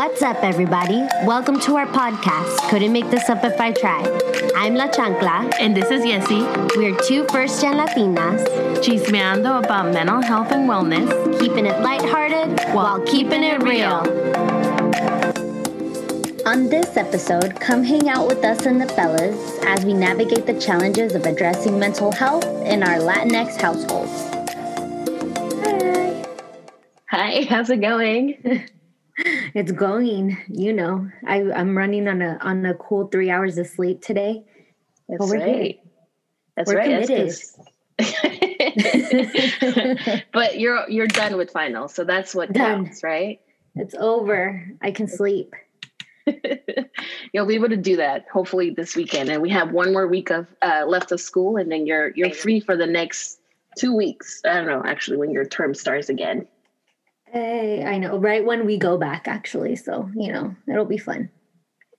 What's up, everybody? Welcome to our podcast. Couldn't make this up if I tried. I'm La Chancla, And this is Yessi, we're two first gen Latinas, chismeando about mental health and wellness. keeping it lighthearted while keeping it real. On this episode, come hang out with us and the fellas as we navigate the challenges of addressing mental health in our Latinx households. Hi. Hi, how's it going? It's going, you know. I, I'm running on a on a cool three hours of sleep today. That's we're here. right. That's We're right. committed. But you're you're done with finals, so that's what Done. counts, right? It's over. I can sleep. You'll be able to do that hopefully this weekend, and we have one more week of uh, left of school, and then you're you're free for the next two weeks. I don't know actually when your term starts again. Hey, I know. Right when we go back, actually. So you know, it'll be fun.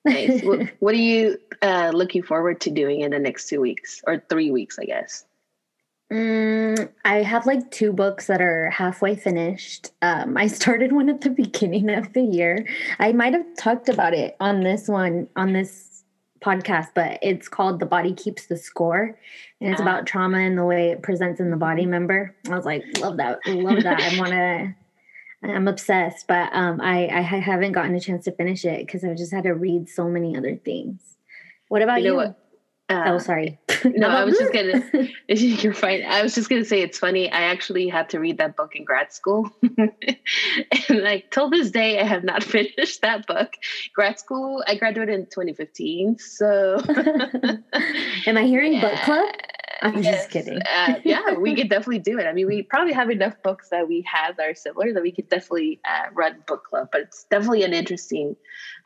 Nice. what, what are you uh, looking forward to doing in the next two weeks or three weeks? I guess. Mm, I have like two books that are halfway finished. Um, I started one at the beginning of the year. I might have talked about it on this one on this podcast, but it's called "The Body Keeps the Score," and it's Ah. about trauma and the way it presents in the body. Member, I was like, love that, love that. I want to. I'm obsessed, but um, I I haven't gotten a chance to finish it because I've just had to read so many other things. What about You you? what? Uh, oh, sorry. No, I was just gonna. You're fine. I was just gonna say it's funny. I actually had to read that book in grad school, and like till this day, I have not finished that book. Grad school, I graduated in 2015. So, Am I hearing book club? I'm just kidding. uh, yeah, we could definitely do it. I mean, we probably have enough books that we have that are similar that we could definitely uh, run book club. But it's definitely an interesting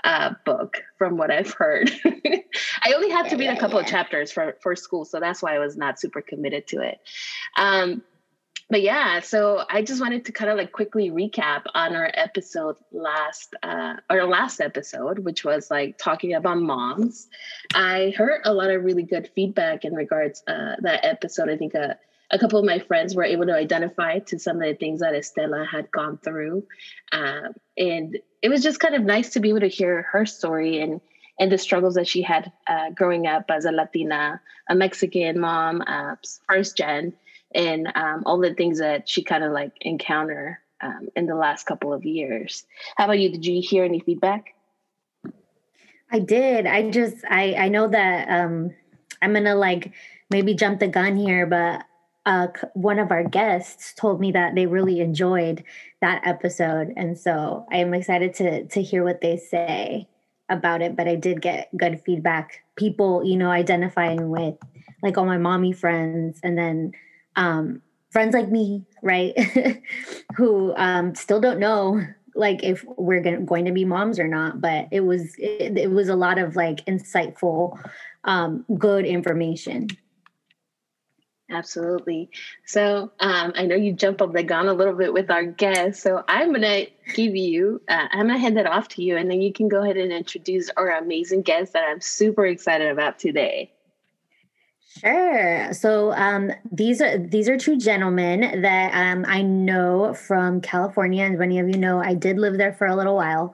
uh, book from what I've heard. I only had to read yeah, a couple of chapters for for school, so that's why I was not super committed to it. Um, but yeah, so I just wanted to kind of like quickly recap on our episode last, uh, our last episode, which was like talking about moms. I heard a lot of really good feedback in regards uh, that episode. I think a, a couple of my friends were able to identify to some of the things that Estela had gone through, um, and it was just kind of nice to be able to hear her story and and the struggles that she had uh, growing up as a Latina, a Mexican mom, uh, first gen, and um, all the things that she kind of like encounter um, in the last couple of years. How about you? Did you hear any feedback? I did. I just I I know that um I'm gonna like maybe jump the gun here, but uh one of our guests told me that they really enjoyed that episode, and so I am excited to to hear what they say about it. But I did get good feedback. People, you know, identifying with like all my mommy friends, and then um friends like me, right, who um still don't know like if we're going to be moms or not but it was it, it was a lot of like insightful um good information Absolutely. So um, I know you jump up the gun a little bit with our guest. So I'm going to give you, uh, I'm going to hand that off to you, and then you can go ahead and introduce our amazing guest that I'm super excited about today. Sure so um these are these are two gentlemen that um i know from california and many of you know i did live there for a little while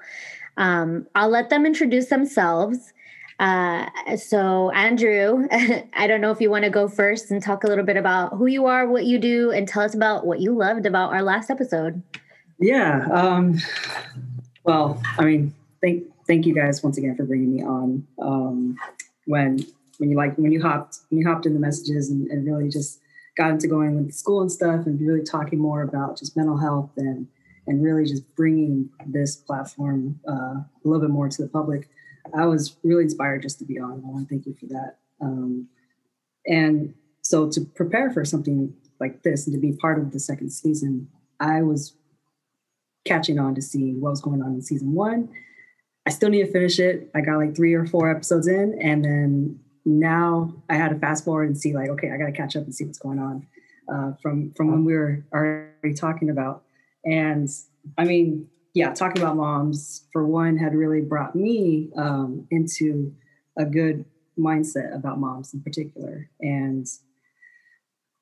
um i'll let them introduce themselves uh, so Andrew, I don't know if you want to go first and talk a little bit about who you are, what you do, and tell us about what you loved about our last episode. Yeah. Um, well, I mean, thank thank you guys once again for bringing me on. Um, when when you like when you hopped when you hopped in the messages and, and really just got into going with school and stuff and really talking more about just mental health and and really just bringing this platform uh, a little bit more to the public. I was really inspired just to be on. I want to thank you for that. Um, and so to prepare for something like this and to be part of the second season, I was catching on to see what was going on in season one. I still need to finish it. I got like three or four episodes in, and then now I had to fast forward and see like, okay, I got to catch up and see what's going on uh, from from when we were already talking about. And I mean, yeah, talking about moms for one had really brought me um, into a good mindset about moms in particular, and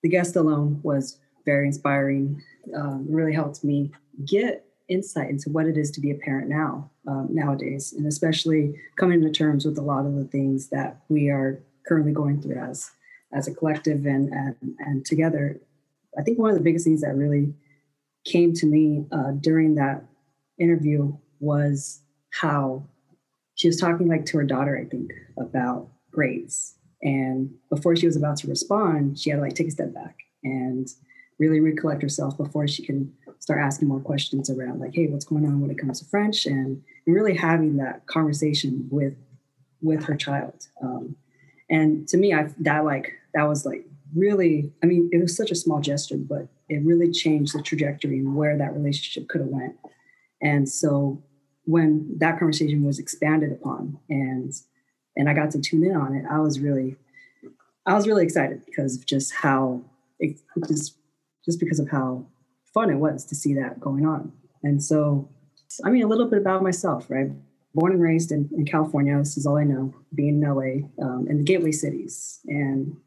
the guest alone was very inspiring. Um, really helped me get insight into what it is to be a parent now um, nowadays, and especially coming to terms with a lot of the things that we are currently going through as as a collective and and, and together. I think one of the biggest things that really came to me uh, during that interview was how she was talking like to her daughter, I think, about grades. And before she was about to respond, she had to like take a step back and really recollect herself before she can start asking more questions around like, hey, what's going on when it comes to French, and, and really having that conversation with with her child. Um, and to me, I that like that was like really, I mean, it was such a small gesture, but it really changed the trajectory and where that relationship could have went. And so when that conversation was expanded upon and and I got to tune in on it, I was really I was really excited because of just how it just just because of how fun it was to see that going on. And so, I mean, a little bit about myself, right? Born and raised in, in California, this is all I know, being in LA, um, and the gateway cities. And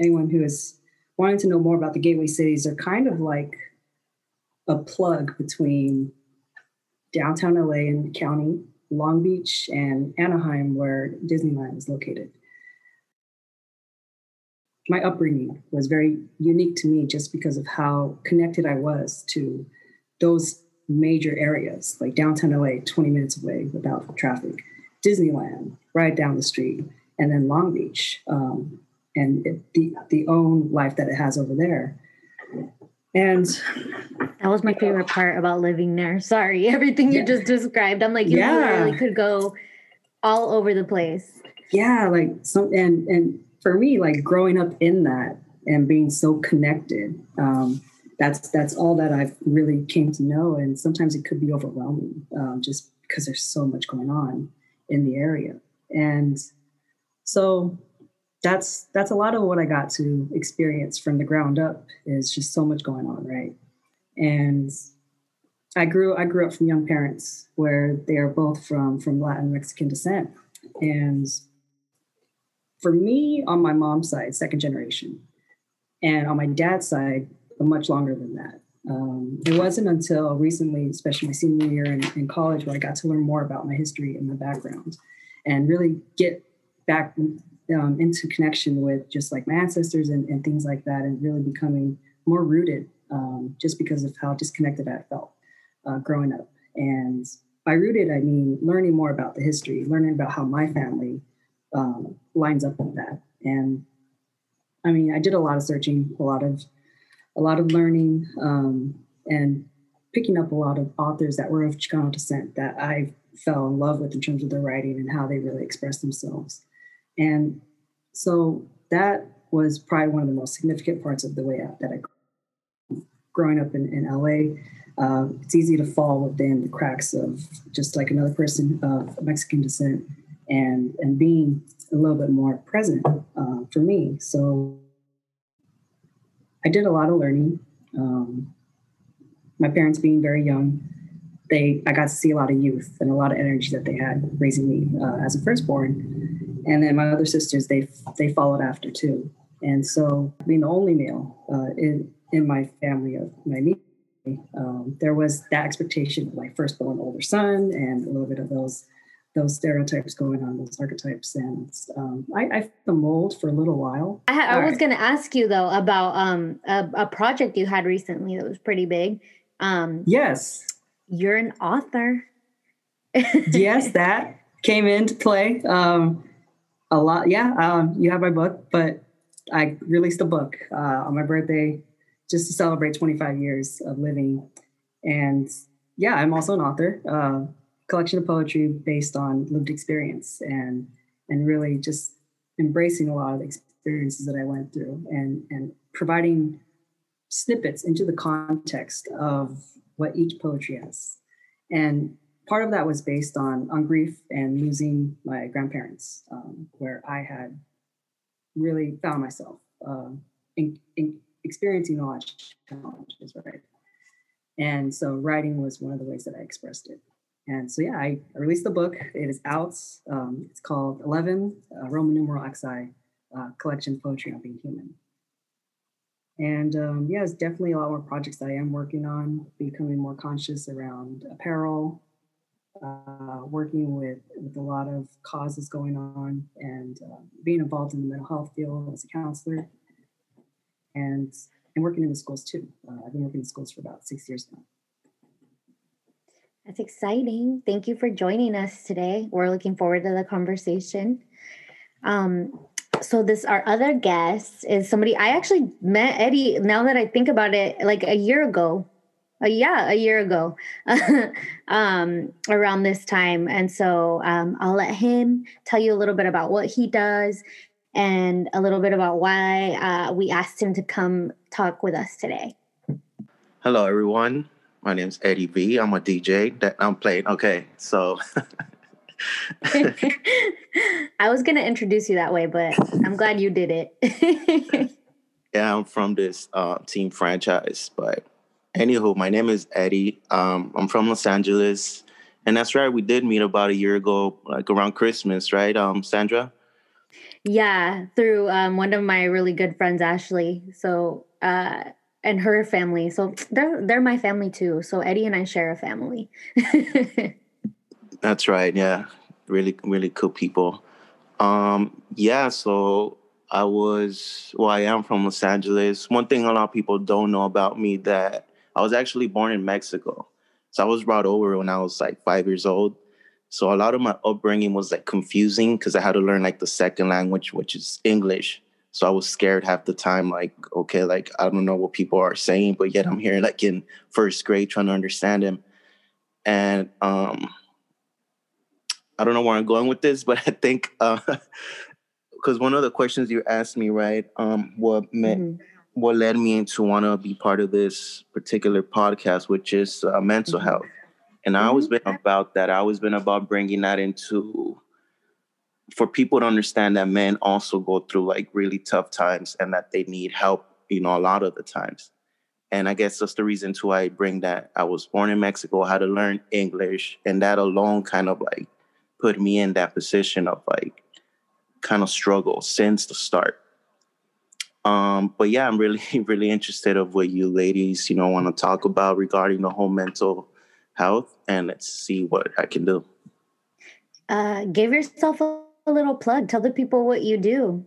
anyone who is wanting to know more about the gateway cities are kind of like a plug between downtown LA and the county, Long Beach, and Anaheim, where Disneyland is located my upbringing was very unique to me just because of how connected I was to those major areas, like downtown LA, 20 minutes away without traffic, Disneyland, right down the street, and then Long Beach, um, and it, the the own life that it has over there. And that was my favorite part about living there. Sorry, everything yeah. you just described. I'm like, you yeah. literally could go all over the place. Yeah, like some and and for me, like growing up in that and being so connected, um, that's that's all that I've really came to know. And sometimes it could be overwhelming, um, just because there's so much going on in the area. And so that's that's a lot of what I got to experience from the ground up. Is just so much going on, right? And I grew I grew up from young parents where they are both from from Latin Mexican descent, and for me, on my mom's side, second generation, and on my dad's side, much longer than that. Um, it wasn't until recently, especially my senior year in, in, college, where I got to learn more about my history and my background, and really get back um, into connection with just like my ancestors and, and, things like that, and really becoming more rooted, um, just because of how disconnected I felt uh, growing up. And by rooted, I mean learning more about the history, learning about how my family um, lines up with that. And I mean, I did a lot of searching, a lot of a lot of learning, um, and picking up a lot of authors that were of Chicano descent that I fell in love with in terms of their writing and how they really express themselves. And so that was probably one of the most significant parts of the way that I growing up in, in LA. Uh, it's easy to fall within the cracks of just like another person of Mexican descent and and being a little bit more present uh, for me. So I did a lot of learning. Um, my parents being very young, they I got to see a lot of youth and a lot of energy that they had raising me uh, as a firstborn, and then my other sisters they they followed after too. And so being the only male uh, in in my family of my um, there was that expectation of my firstborn older son and a little bit of those those stereotypes going on, those archetypes, and um, I, I the mold for a little while. I, I was right. going to ask you though about um, a, a, project you had recently that was pretty big. Um, yes, you're an author. yes, that came into play. Um, a lot, yeah. Um, you have my book, but I released a book uh, on my birthday just to celebrate 25 years of living, and yeah, I'm also an author. Uh, collection of poetry based on lived experience and and really just embracing a lot of the experiences that I went through and and providing snippets into the context of what each poetry has. And part of that was based on on grief and losing my grandparents, um, where I had really found myself uh, in, in experiencing a lot of challenges, right? And so writing was one of the ways that I expressed it. And so, yeah, I, released the book. It is out. Um, it's called 11 uh, Roman numeral XI uh, Collection Poetry on Being Human. And um, yeah, it's definitely a lot more projects that I am working on, becoming more conscious around apparel, uh, working with, with a lot of causes going on, and uh, being involved in the mental health field as a counselor, and and working in the schools too. Uh, I've been working in schools for about six years now. That's exciting. Thank you for joining us today. We're looking forward to the conversation. Um, so this our other guest is somebody I actually met Eddie. Now that I think about it, like a year ago, uh, yeah, a year ago, um, around this time, and so um, I'll let him tell you a little bit about what he does and a little bit about why uh, we asked him to come talk with us today. Hello, everyone. My name is Eddie V. I'm a DJ that I'm playing. Okay, so I was going to introduce you that way, but I'm glad you did it. yeah, I'm from this uh, team franchise. But anywho, my name is Eddie. Um, I'm from Los Angeles. And that's right, we did meet about a year ago, like around Christmas, right, um, Sandra? Yeah, through um, one of my really good friends, Ashley. So, uh, and her family. So they're they're my family too. So Eddie and I share a family. That's right. Yeah. Really, really cool people. Um, yeah. So I was, well, I am from Los Angeles. One thing a lot of people don't know about me that I was actually born in Mexico. So I was brought over when I was like five years old. So a lot of my upbringing was like confusing because I had to learn like the second language, which is English. So I was scared half the time, like, okay, like I don't know what people are saying, but yet I'm here like in first grade trying to understand him. And um I don't know where I'm going with this, but I think because uh, one of the questions you asked me, right, um, what mm-hmm. what led me to want to be part of this particular podcast, which is uh, mental mm-hmm. health, and mm-hmm. I always been about that. I always been about bringing that into for people to understand that men also go through like really tough times and that they need help, you know, a lot of the times. And I guess that's the reason too I bring that. I was born in Mexico, had to learn English, and that alone kind of like put me in that position of like kind of struggle since the start. Um, but yeah, I'm really, really interested of what you ladies, you know, want to talk about regarding the whole mental health, and let's see what I can do. Uh, give yourself a, a little plug. Tell the people what you do.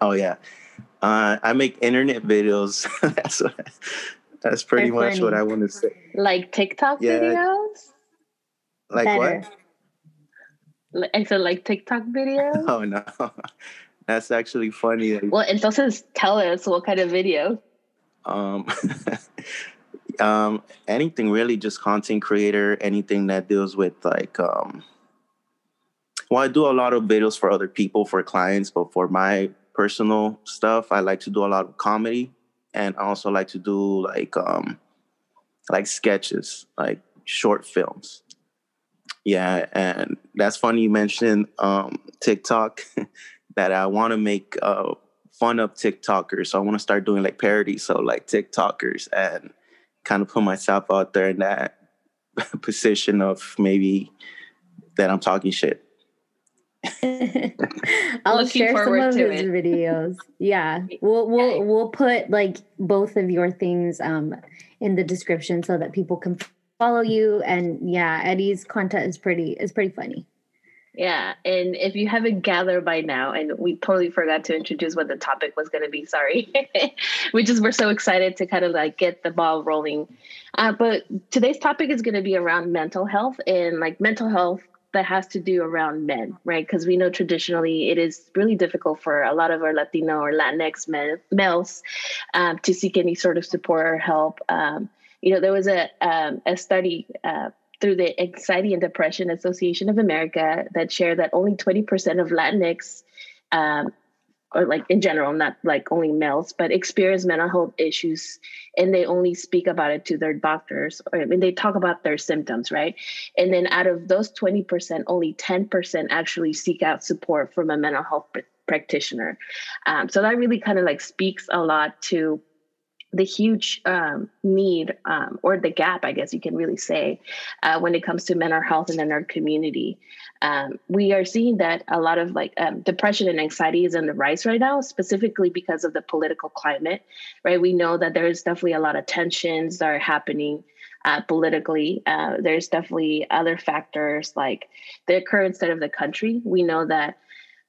Oh yeah, uh, I make internet videos. that's what. I, that's pretty They're much funny. what I want to say. Like TikTok yeah. videos. Like Better. what? I said like TikTok videos. Oh no, that's actually funny. Well, entonces tell us what kind of video. Um, um, anything really, just content creator. Anything that deals with like, um, well, I do a lot of videos for other people, for clients, but for my personal stuff, I like to do a lot of comedy, and I also like to do like, um, like sketches, like short films. Yeah, and that's funny you mentioned um, TikTok. that I want to make uh, fun of TikTokers. So I want to start doing like parodies, so like TikTokers, and kind of put myself out there in that position of maybe that I'm talking shit. I'll Looking share some of his it. videos. Yeah, we'll we'll we'll put like both of your things um in the description so that people can follow you. And yeah eddie's content is pretty is pretty funny. Yeah. And if you haven't gathered by now and we totally forgot to introduce what the topic was going to be sorry. We just were so excited to kind of like get the ball rolling. Uh, but today's topic is going to be around mental health and like mental health that has to do around men, right? Because we know traditionally it is really difficult for a lot of our Latino or Latinx men, males um, to seek any sort of support or help. Um, you know, there was a um, a study uh, through the Anxiety and Depression Association of America that shared that only 20% of Latinx, um, or like in general, not like only males, but experience mental health issues, and they only speak about it to their doctors, or I mean, they talk about their symptoms, right? And then out of those 20%, only 10% actually seek out support from a mental health pr- practitioner. Um, so that really kind of like speaks a lot to the huge um, need um, or the gap, I guess you can really say, uh, when it comes to mental health and in our community. Um, we are seeing that a lot of like um, depression and anxiety is on the rise right now, specifically because of the political climate, right? We know that there is definitely a lot of tensions that are happening uh, politically. Uh, there's definitely other factors like the current state of the country. We know that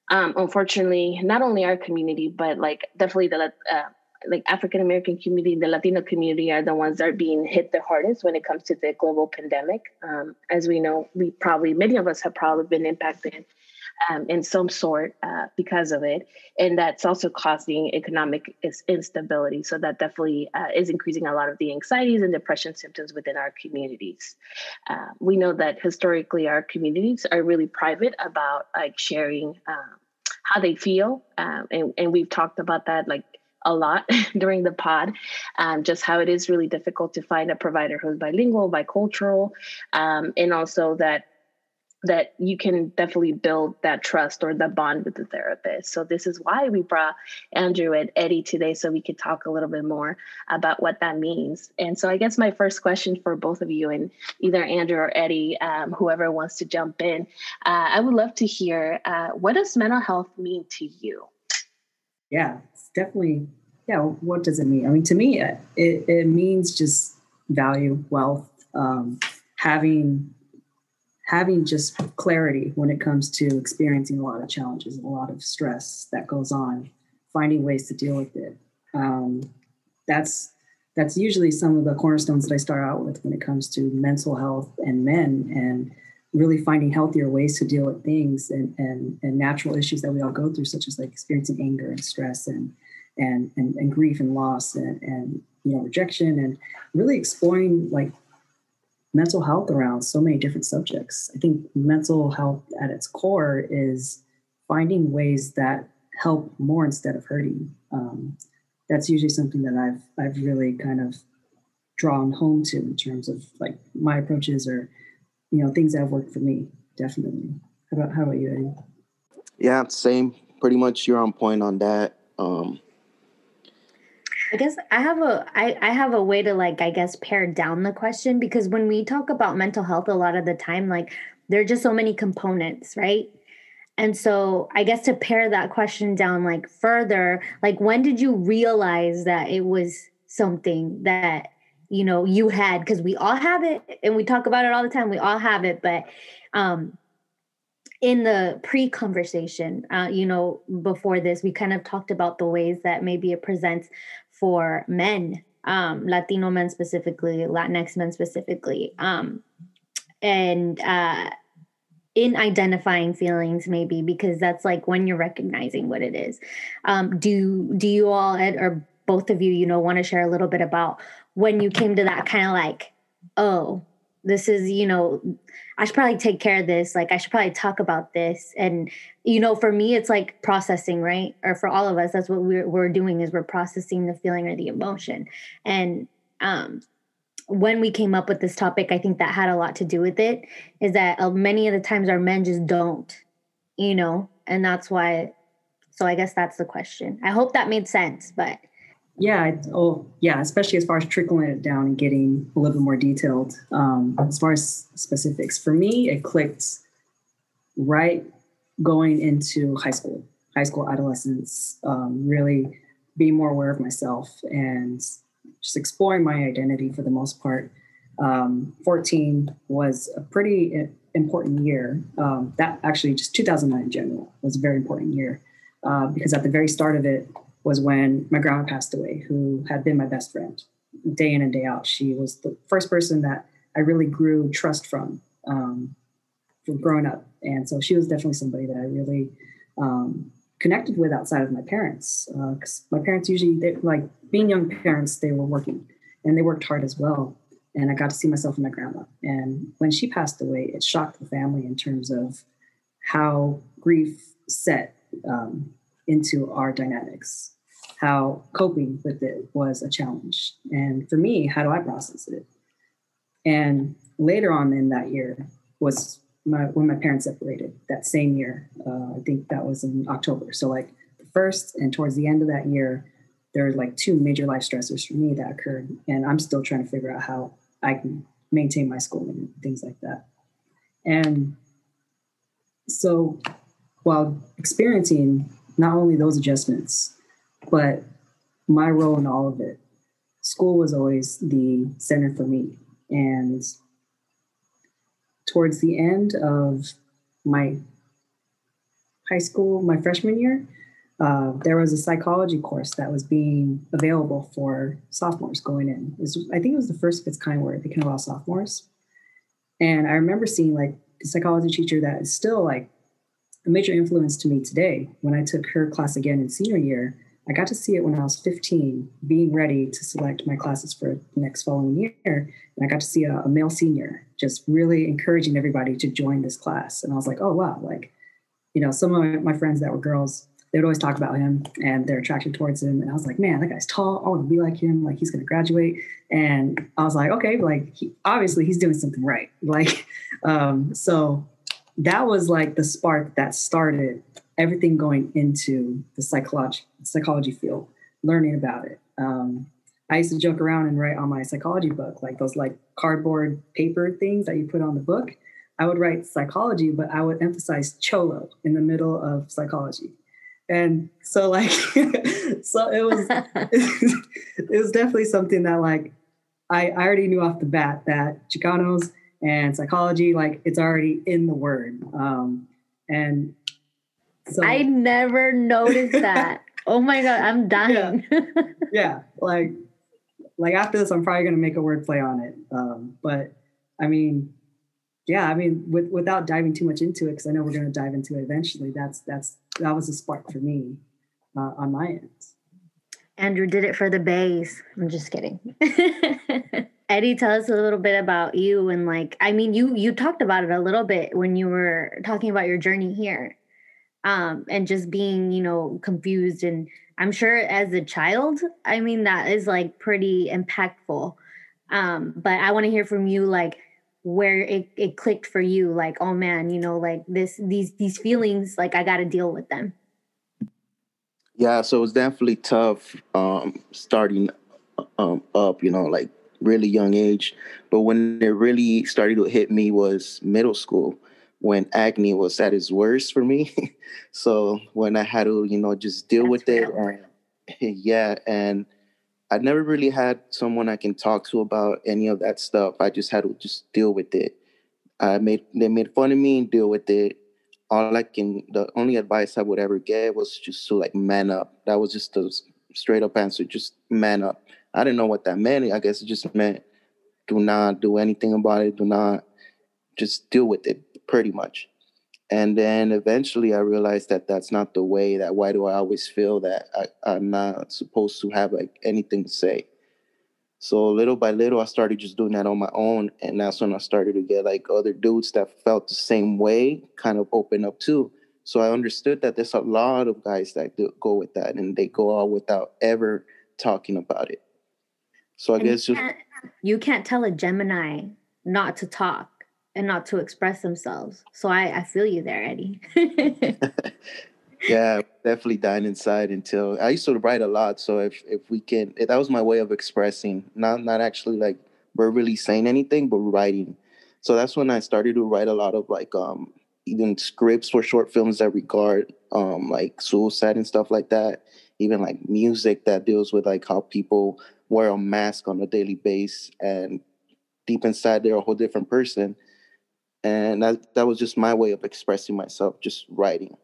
um, unfortunately, not only our community, but like definitely the uh, like African American community, the Latino community are the ones that are being hit the hardest when it comes to the global pandemic. Um, as we know, we probably many of us have probably been impacted um, in some sort uh, because of it, and that's also causing economic instability. So that definitely uh, is increasing a lot of the anxieties and depression symptoms within our communities. Uh, we know that historically our communities are really private about like sharing. Um, how they feel um, and, and we've talked about that like a lot during the pod, um, just how it is really difficult to find a provider who's bilingual, bicultural, um, and also that that you can definitely build that trust or the bond with the therapist. So this is why we brought Andrew and Eddie today so we could talk a little bit more about what that means. And so I guess my first question for both of you and either Andrew or Eddie, um, whoever wants to jump in, uh, I would love to hear uh, what does mental health mean to you? Yeah, definitely yeah, what does it mean? I mean, to me, it, it means just value, wealth, um, having having just clarity when it comes to experiencing a lot of challenges and a lot of stress that goes on, finding ways to deal with it. Um, that's that's usually some of the cornerstones that I start out with when it comes to mental health and men and really finding healthier ways to deal with things and, and, and natural issues that we all go through, such as like experiencing anger and stress and and and, and grief and loss and, and you know rejection and really exploring like mental health around so many different subjects. I think mental health at its core is finding ways that help more instead of hurting. Um, that's usually something that I've I've really kind of drawn home to in terms of like my approaches or you know things that have worked for me. Definitely. How about how about you, Eddie? Yeah, same. Pretty much, you're on point on that. Um, I guess I have a I, I have a way to like I guess pare down the question because when we talk about mental health a lot of the time like there are just so many components, right? And so I guess to pare that question down like further, like when did you realize that it was something that you know you had because we all have it and we talk about it all the time we all have it but um in the pre-conversation uh, you know before this we kind of talked about the ways that maybe it presents for men, um, Latino men specifically, Latinx men specifically, um, and uh, in identifying feelings, maybe because that's like when you're recognizing what it is. Um, do do you all or both of you, you know, want to share a little bit about when you came to that kind of like, oh, this is you know i should probably take care of this. Like i should probably talk about this. And you know for me it's like processing right? Or for all of us that's what we're, we're doing is we're processing the feeling or the emotion. And um when we came up with this topic i think that had a lot to do with it is that uh, many of the times our men just don't you know? And that's why so i guess that's the question. I hope that made sense but yeah, oh yeah, especially as far as trickling it down and getting a little bit more detailed. Um, as far as specifics, for me, it clicked right going into high school, high school adolescence, um, really being more aware of myself and just exploring my identity for the most part. Um, 14 was a pretty important year. Um, that actually, just 2009 in general was a very important year uh, because at the very start of it, was when my grandma passed away, who had been my best friend day in and day out. She was the first person that I really grew trust from um, from growing up, and so she was definitely somebody that I really um, connected with outside of my parents. Because uh, my parents usually, they, like being young parents, they were working and they worked hard as well. And I got to see myself in my grandma. And when she passed away, it shocked the family in terms of how grief set um, into our dynamics how coping with it was a challenge. And for me, how do I process it? And later on in that year was my, when my parents separated that same year. Uh, I think that was in October. So, like the first and towards the end of that year there are like two major life stressors for me that occurred, and I'm still trying to figure out how I can maintain my schooling and things like that. And so, while experiencing not only those adjustments, but my role in all of it, school was always the center for me. And towards the end of my high school, my freshman year, uh, there was a psychology course that was being available for sophomores going in. Was, I think it was the first of its kind where they can allow sophomores. And I remember seeing like the psychology teacher that is still like a major influence to me today. When I took her class again in senior year, I got to see it when I was 15, being ready to select my classes for the next following year. And I got to see a, a male senior just really encouraging everybody to join this class. And I was like, oh, wow, like, you know, some of my friends that were girls, they would always talk about him and their attraction towards him. And I was like, man, that guy's tall. I want to be like him. Like he's going to graduate. And I was like, okay, like he, obviously he's doing something right. Like, um, so that was like the spark that started everything going into the psychology psychology field, learning about it. Um, I used to joke around and write on my psychology book, like those like cardboard paper things that you put on the book. I would write psychology, but I would emphasize cholo in the middle of psychology and so like so it was it was definitely something that like I, I already knew off the bat that Chicanos and psychology like it's already in the word um and so I never noticed that oh my god I'm dying yeah, yeah like like after this I'm probably gonna make a word play on it um but I mean yeah, I mean, with, without diving too much into it, because I know we're going to dive into it eventually. That's that's that was a spark for me uh, on my end. Andrew did it for the bass. I'm just kidding. Eddie, tell us a little bit about you and like, I mean, you you talked about it a little bit when you were talking about your journey here, um, and just being, you know, confused. And I'm sure as a child, I mean, that is like pretty impactful. Um, but I want to hear from you, like where it, it clicked for you like oh man you know like this these these feelings like i got to deal with them yeah so it was definitely tough um starting um up you know like really young age but when it really started to hit me was middle school when acne was at its worst for me so when i had to you know just deal That's with it and yeah and I never really had someone I can talk to about any of that stuff. I just had to just deal with it. I made they made fun of me and deal with it. All I can the only advice I would ever get was just to like man up. That was just a straight up answer. Just man up. I didn't know what that meant. I guess it just meant do not do anything about it. Do not just deal with it pretty much. And then eventually I realized that that's not the way that why do I always feel that I, I'm not supposed to have like anything to say. So little by little, I started just doing that on my own. And that's when I started to get like other dudes that felt the same way kind of open up too. So I understood that there's a lot of guys that go with that and they go out without ever talking about it. So I and guess you. Can't, you can't tell a Gemini not to talk and not to express themselves. So I, I feel you there, Eddie. yeah, definitely dying inside until I used to write a lot. So if if we can, if that was my way of expressing, not not actually like verbally saying anything, but writing. So that's when I started to write a lot of like um even scripts for short films that regard um like suicide and stuff like that. Even like music that deals with like how people wear a mask on a daily basis and deep inside they're a whole different person and that that was just my way of expressing myself just writing.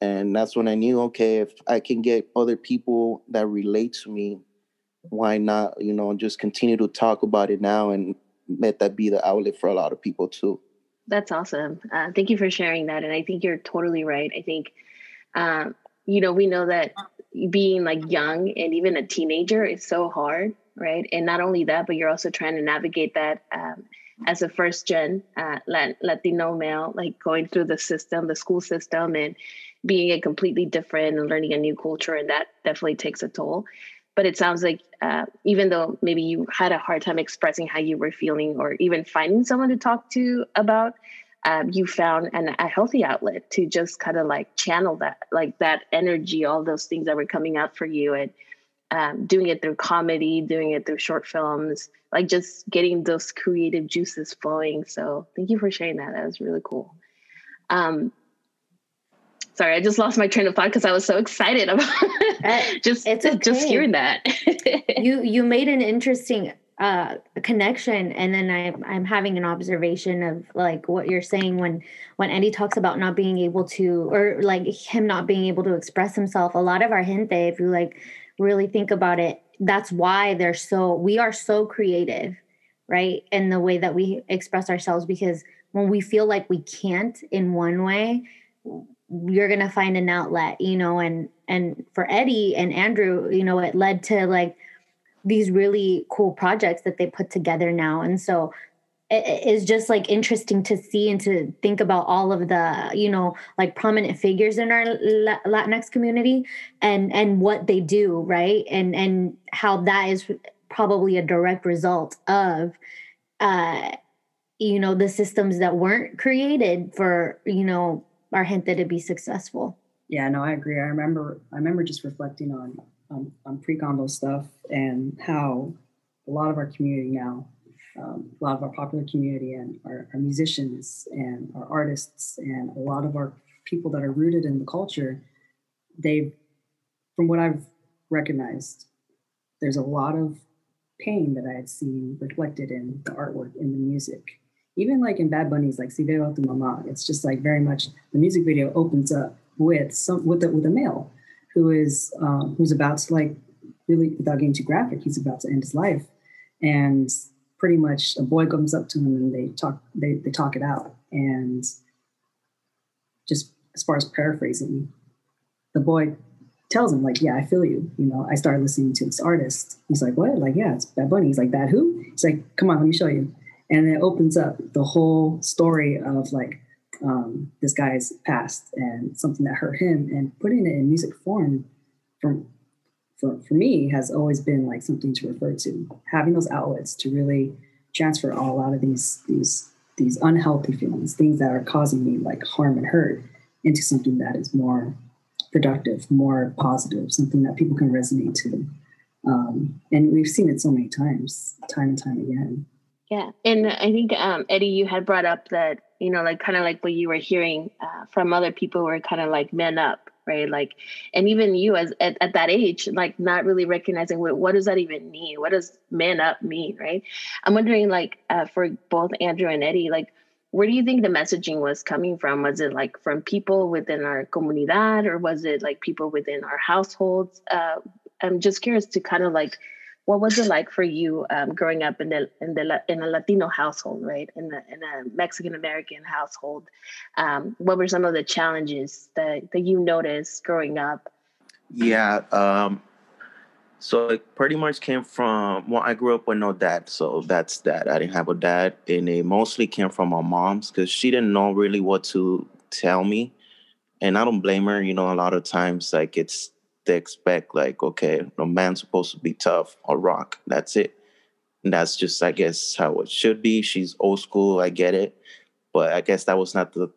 And that's when i knew okay if i can get other people that relate to me why not you know just continue to talk about it now and let that be the outlet for a lot of people too. That's awesome. Uh, thank you for sharing that and i think you're totally right. I think um, you know we know that being like young and even a teenager is so hard right? And not only that but you're also trying to navigate that um, as a first gen uh, Latino male, like going through the system, the school system, and being a completely different and learning a new culture, and that definitely takes a toll. But it sounds like uh, even though maybe you had a hard time expressing how you were feeling, or even finding someone to talk to about, um, you found an, a healthy outlet to just kind of like channel that, like that energy, all those things that were coming out for you, and um, doing it through comedy, doing it through short films, like just getting those creative juices flowing. So thank you for sharing that. That was really cool. Um, sorry, I just lost my train of thought because I was so excited about uh, just it's okay. just hearing that. you you made an interesting uh connection and then I I'm having an observation of like what you're saying when when Eddie talks about not being able to or like him not being able to express himself a lot of our gente if you like really think about it that's why they're so we are so creative right in the way that we express ourselves because when we feel like we can't in one way you're gonna find an outlet you know and and for eddie and andrew you know it led to like these really cool projects that they put together now. And so is just like interesting to see and to think about all of the you know like prominent figures in our latinx community and and what they do right? And and how that is probably a direct result of uh you know the systems that weren't created for you know our gente to be successful. Yeah no i agree. I remember i remember just reflecting on on, on pre-combo stuff and how a lot of our community now um, a lot of our popular community and our, our, musicians and our artists and a lot of our people that are rooted in the culture they from what i've recognized there's a lot of pain that i had seen reflected in the artwork in the music. Even like in Bad Bunny's like Si Veo Tu Mama, it's just like very much the music video opens up with some with a, with a male who is um, who's about to like really without getting too graphic, he's about to end his life, and pretty much a boy comes up to him and they talk they they talk it out and just as far as paraphrasing, the boy tells him like, "Yeah, I feel you." You know, I started listening to this artist. He's like, "What?" Like, "Yeah, it's Bad Bunny." He's like, "That who?" He's like, "Come on, let me show you." and it opens up the whole story of like um, this guy's past and something that hurt him and putting it in music form for, for, for me has always been like something to refer to. Having those outlets to really transfer a lot of these these these unhealthy feelings things that are causing me like harm and hurt into something that is more productive more positive something that people can resonate to. Um, and we've seen it so many times time and time again. Yeah, and I think um, Eddie, you had brought up that you know, like kind of like what you were hearing uh, from other people were kind of like men up, right? Like, and even you as at, at that age, like not really recognizing what what does that even mean? What does man up mean, right? I'm wondering, like, uh, for both Andrew and Eddie, like, where do you think the messaging was coming from? Was it like from people within our comunidad, or was it like people within our households? Uh, I'm just curious to kind of like what was it like for you um, growing up in the in the in a Latino household, right? In the in a Mexican American household, um, what were some of the challenges that that you noticed growing up? Yeah, um, so it pretty much came from well, I grew up with no dad, so that's that. I didn't have a dad, and it mostly came from my mom's because she didn't know really what to tell me, and I don't blame her. You know, a lot of times like it's they expect like, okay, a man's supposed to be tough or rock. That's it. And that's just, I guess, how it should be. She's old school. I get it, but I guess that was not the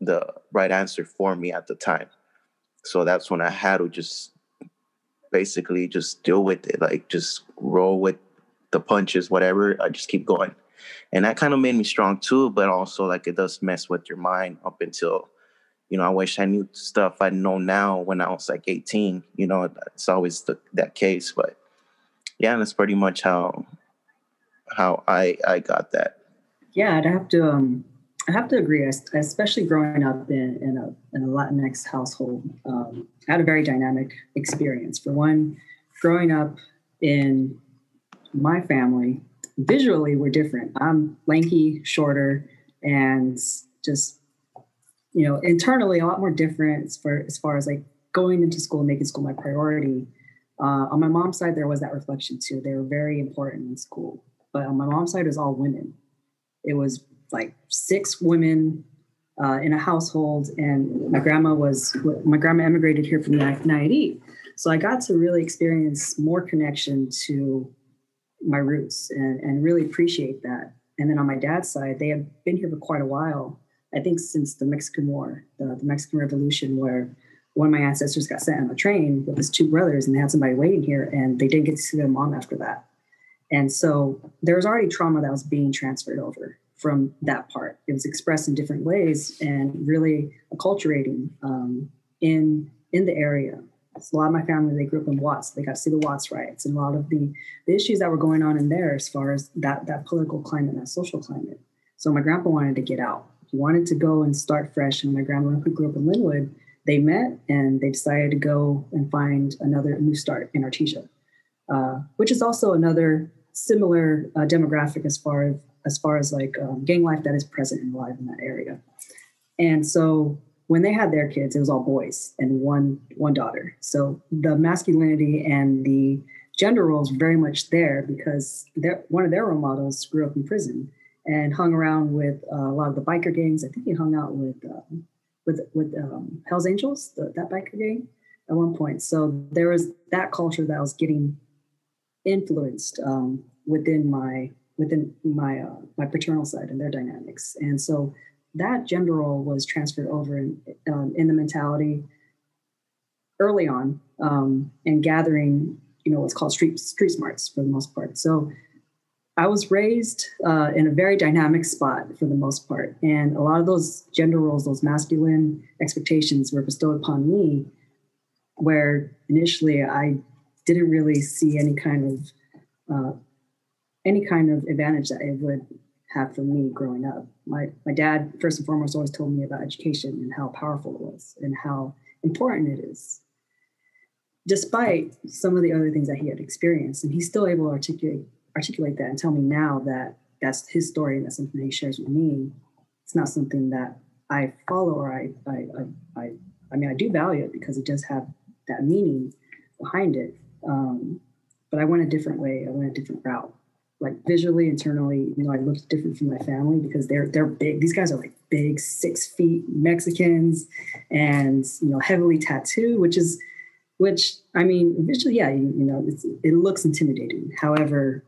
the right answer for me at the time. So that's when I had to just basically just deal with it, like just roll with the punches, whatever. I just keep going, and that kind of made me strong too. But also, like, it does mess with your mind up until you know, I wish I knew stuff I know now when I was like 18. You know, it's always the, that case, but yeah, that's pretty much how how I I got that. Yeah, I'd have to um I have to agree, especially growing up in, in a in a Latinx household. Um, I had a very dynamic experience. For one, growing up in my family, visually we're different. I'm lanky, shorter, and just you know, internally a lot more difference for as, far as like going into school, and making school my priority. Uh, on my mom's side, there was that reflection too. They were very important in school, but on my mom's side, it was all women. It was like six women uh, in a household, and my grandma was my grandma emigrated here from the Nayarit, so I got to really experience more connection to my roots and, and really appreciate that. And then on my dad's side, they had been here for quite a while, I think since the Mexican War, the, the Mexican Revolution, where one of my ancestors got sent on a train with his two brothers and they had somebody waiting here and they didn't get to see their mom after that. And so there was already trauma that was being transferred over from that part. It was expressed in different ways and really acculturating um, in in the area. So a lot of my family they grew up in Watts. They got to see the Watts riots and a lot of the, the issues that were going on in there as far as that that political climate, that social climate. So my grandpa wanted to get out. He wanted to go and start fresh. And my grandma, who grew up in Lynwood, they met and they decided to go and find another new start in Artesia, uh, which is also another similar uh, demographic as far as as far as like um, gang life that is present and alive in that area. And so when they had their kids, it was all boys and one one daughter. So the masculinity and the gender roles very much there because one of their role models grew up in prison and hung around with uh, a lot of the biker gangs. I think he hung out with um, with with um, Hell's Angels, the, that biker gang, at one point. So there was that culture that was getting influenced um, within my within my uh, my paternal side and their dynamics, and so that gender role was transferred over in um, in the mentality early on um, and gathering you know what's called street street smarts for the most part. So I was raised uh, in a very dynamic spot for the most part. And a lot of those gender roles, those masculine expectations were bestowed upon me, where initially I didn't really see any kind of uh, any kind of advantage that it would have for me growing up. My my dad, first and foremost, always told me about education and how powerful it was and how important it is. Despite some of the other things that he had experienced, and he's still able to articulate articulate that and tell me now that that's his story and that's something he shares with me. It's not something that I follow or I I I I, I mean I do value it because it does have that meaning behind it. Um, but I went a different way. I went a different route. Like visually, internally, you know, I looked different from my family because they're they're big. These guys are like big, six feet Mexicans, and you know, heavily tattooed, which is, which I mean, visually, yeah, you, you know, it looks intimidating. However,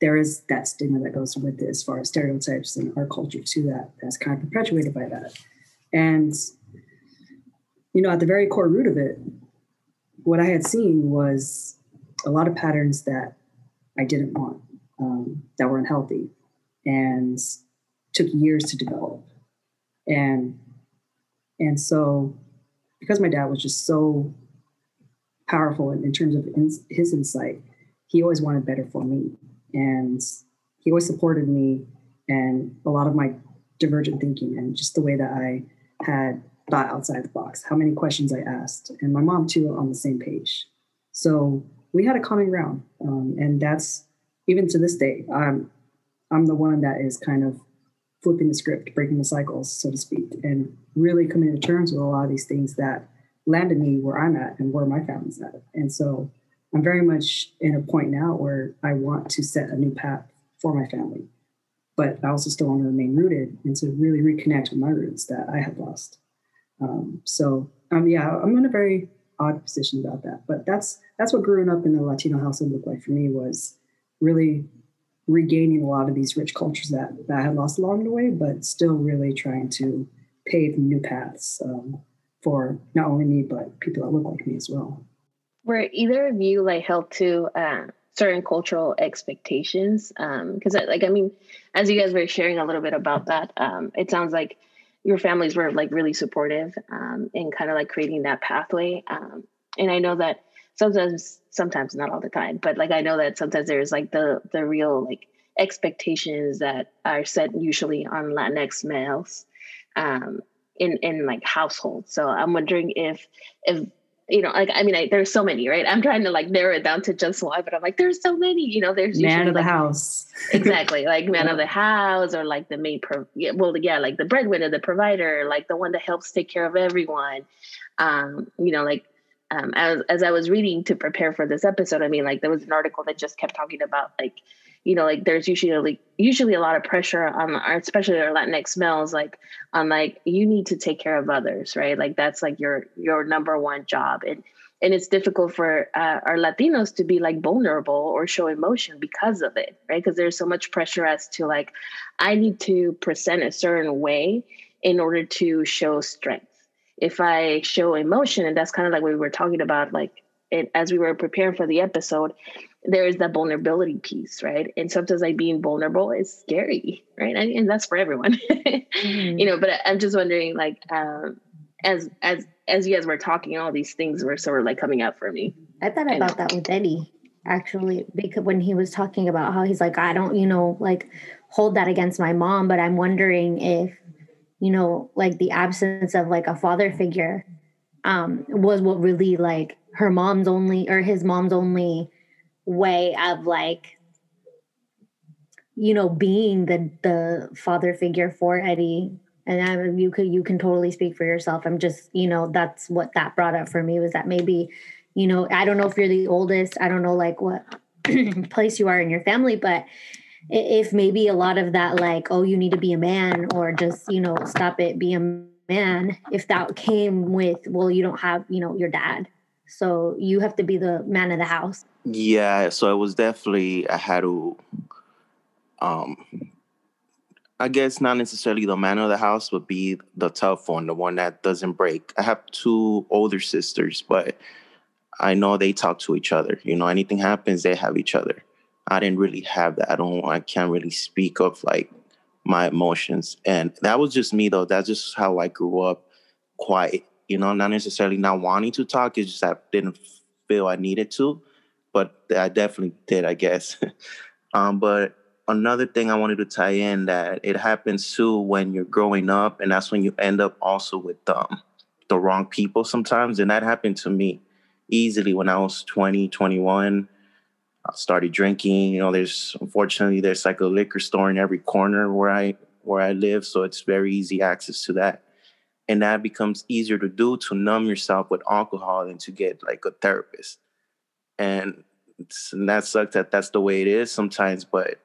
there is that stigma that goes with it as far as stereotypes and our culture to that that's kind of perpetuated by that. And you know at the very core root of it what i had seen was a lot of patterns that i didn't want um, that were unhealthy and took years to develop. And and so because my dad was just so powerful in, in terms of in, his insight he always wanted better for me and he always supported me and a lot of my divergent thinking and just the way that I had thought outside the box, how many questions I asked, and my mom too on the same page. So we had a common ground, um, and that's even to this day. I'm I'm the one that is kind of flipping the script, breaking the cycles, so to speak, and really coming to terms with a lot of these things that landed me where I'm at and where my family's at. And so I'm very much in a point now where I want to set a new path for my family, but I also still want to remain rooted and to really reconnect with my roots that I had lost. Um, so, um, yeah, I'm in a very odd position about that, but that's that's what growing up in the Latino household looked like for me was really regaining a lot of these rich cultures that, that I had lost along the way, but still really trying to pave new paths um, for not only me but people that look like me as well were either of you like held to uh, certain cultural expectations? Because um, like i mean as you guys were sharing a little bit about that um, it sounds like your families were like really supportive um, in kind of like creating that pathway. Um, and i know that sometimes sometimes not all the time but like i know that sometimes there's like the the real like expectations that are set usually on latinx males um, in in like households. So i'm wondering if if you know, like I mean, I, there's so many, right? I'm trying to like narrow it down to just one, but I'm like, there's so many. You know, there's man of the house, exactly, like man yeah. of the house, or like the main, pro- yeah, well, yeah, like the breadwinner, the provider, like the one that helps take care of everyone. Um, you know, like um, as as I was reading to prepare for this episode, I mean, like there was an article that just kept talking about like you know, like there's usually like usually a lot of pressure on our, especially our Latinx males, like on like you need to take care of others, right? Like that's like your your number one job, and and it's difficult for uh, our Latinos to be like vulnerable or show emotion because of it, right? Because there's so much pressure as to like I need to present a certain way in order to show strength if I show emotion, and that's kind of like what we were talking about, like it, as we were preparing for the episode, there is that vulnerability piece, right? And sometimes like being vulnerable is scary, right? And, and that's for everyone, mm-hmm. you know. But I'm just wondering, like, um, as as as you guys were talking, all these things were sort of like coming up for me. I thought about that with Eddie actually because when he was talking about how he's like, I don't, you know, like hold that against my mom, but I'm wondering if, you know, like the absence of like a father figure um was what really like her mom's only or his mom's only way of like you know being the the father figure for Eddie. And I, you could you can totally speak for yourself. I'm just you know that's what that brought up for me was that maybe you know i don't know if you're the oldest i don't know like what place you are in your family but if maybe a lot of that like oh you need to be a man or just you know stop it be a man if that came with well you don't have you know your dad so you have to be the man of the house. Yeah, so it was definitely I had to um I guess not necessarily the man of the house, but be the tough one, the one that doesn't break. I have two older sisters, but I know they talk to each other. You know, anything happens, they have each other. I didn't really have that. I don't I can't really speak of like my emotions. And that was just me though. That's just how I grew up quiet you know, not necessarily not wanting to talk. It's just I didn't feel I needed to, but I definitely did, I guess. um, but another thing I wanted to tie in that it happens too when you're growing up, and that's when you end up also with um, the wrong people sometimes. And that happened to me easily when I was 20, 21. I started drinking. You know, there's unfortunately there's like a liquor store in every corner where I where I live, so it's very easy access to that and that becomes easier to do to numb yourself with alcohol than to get like a therapist. And, and that sucks that that's the way it is sometimes but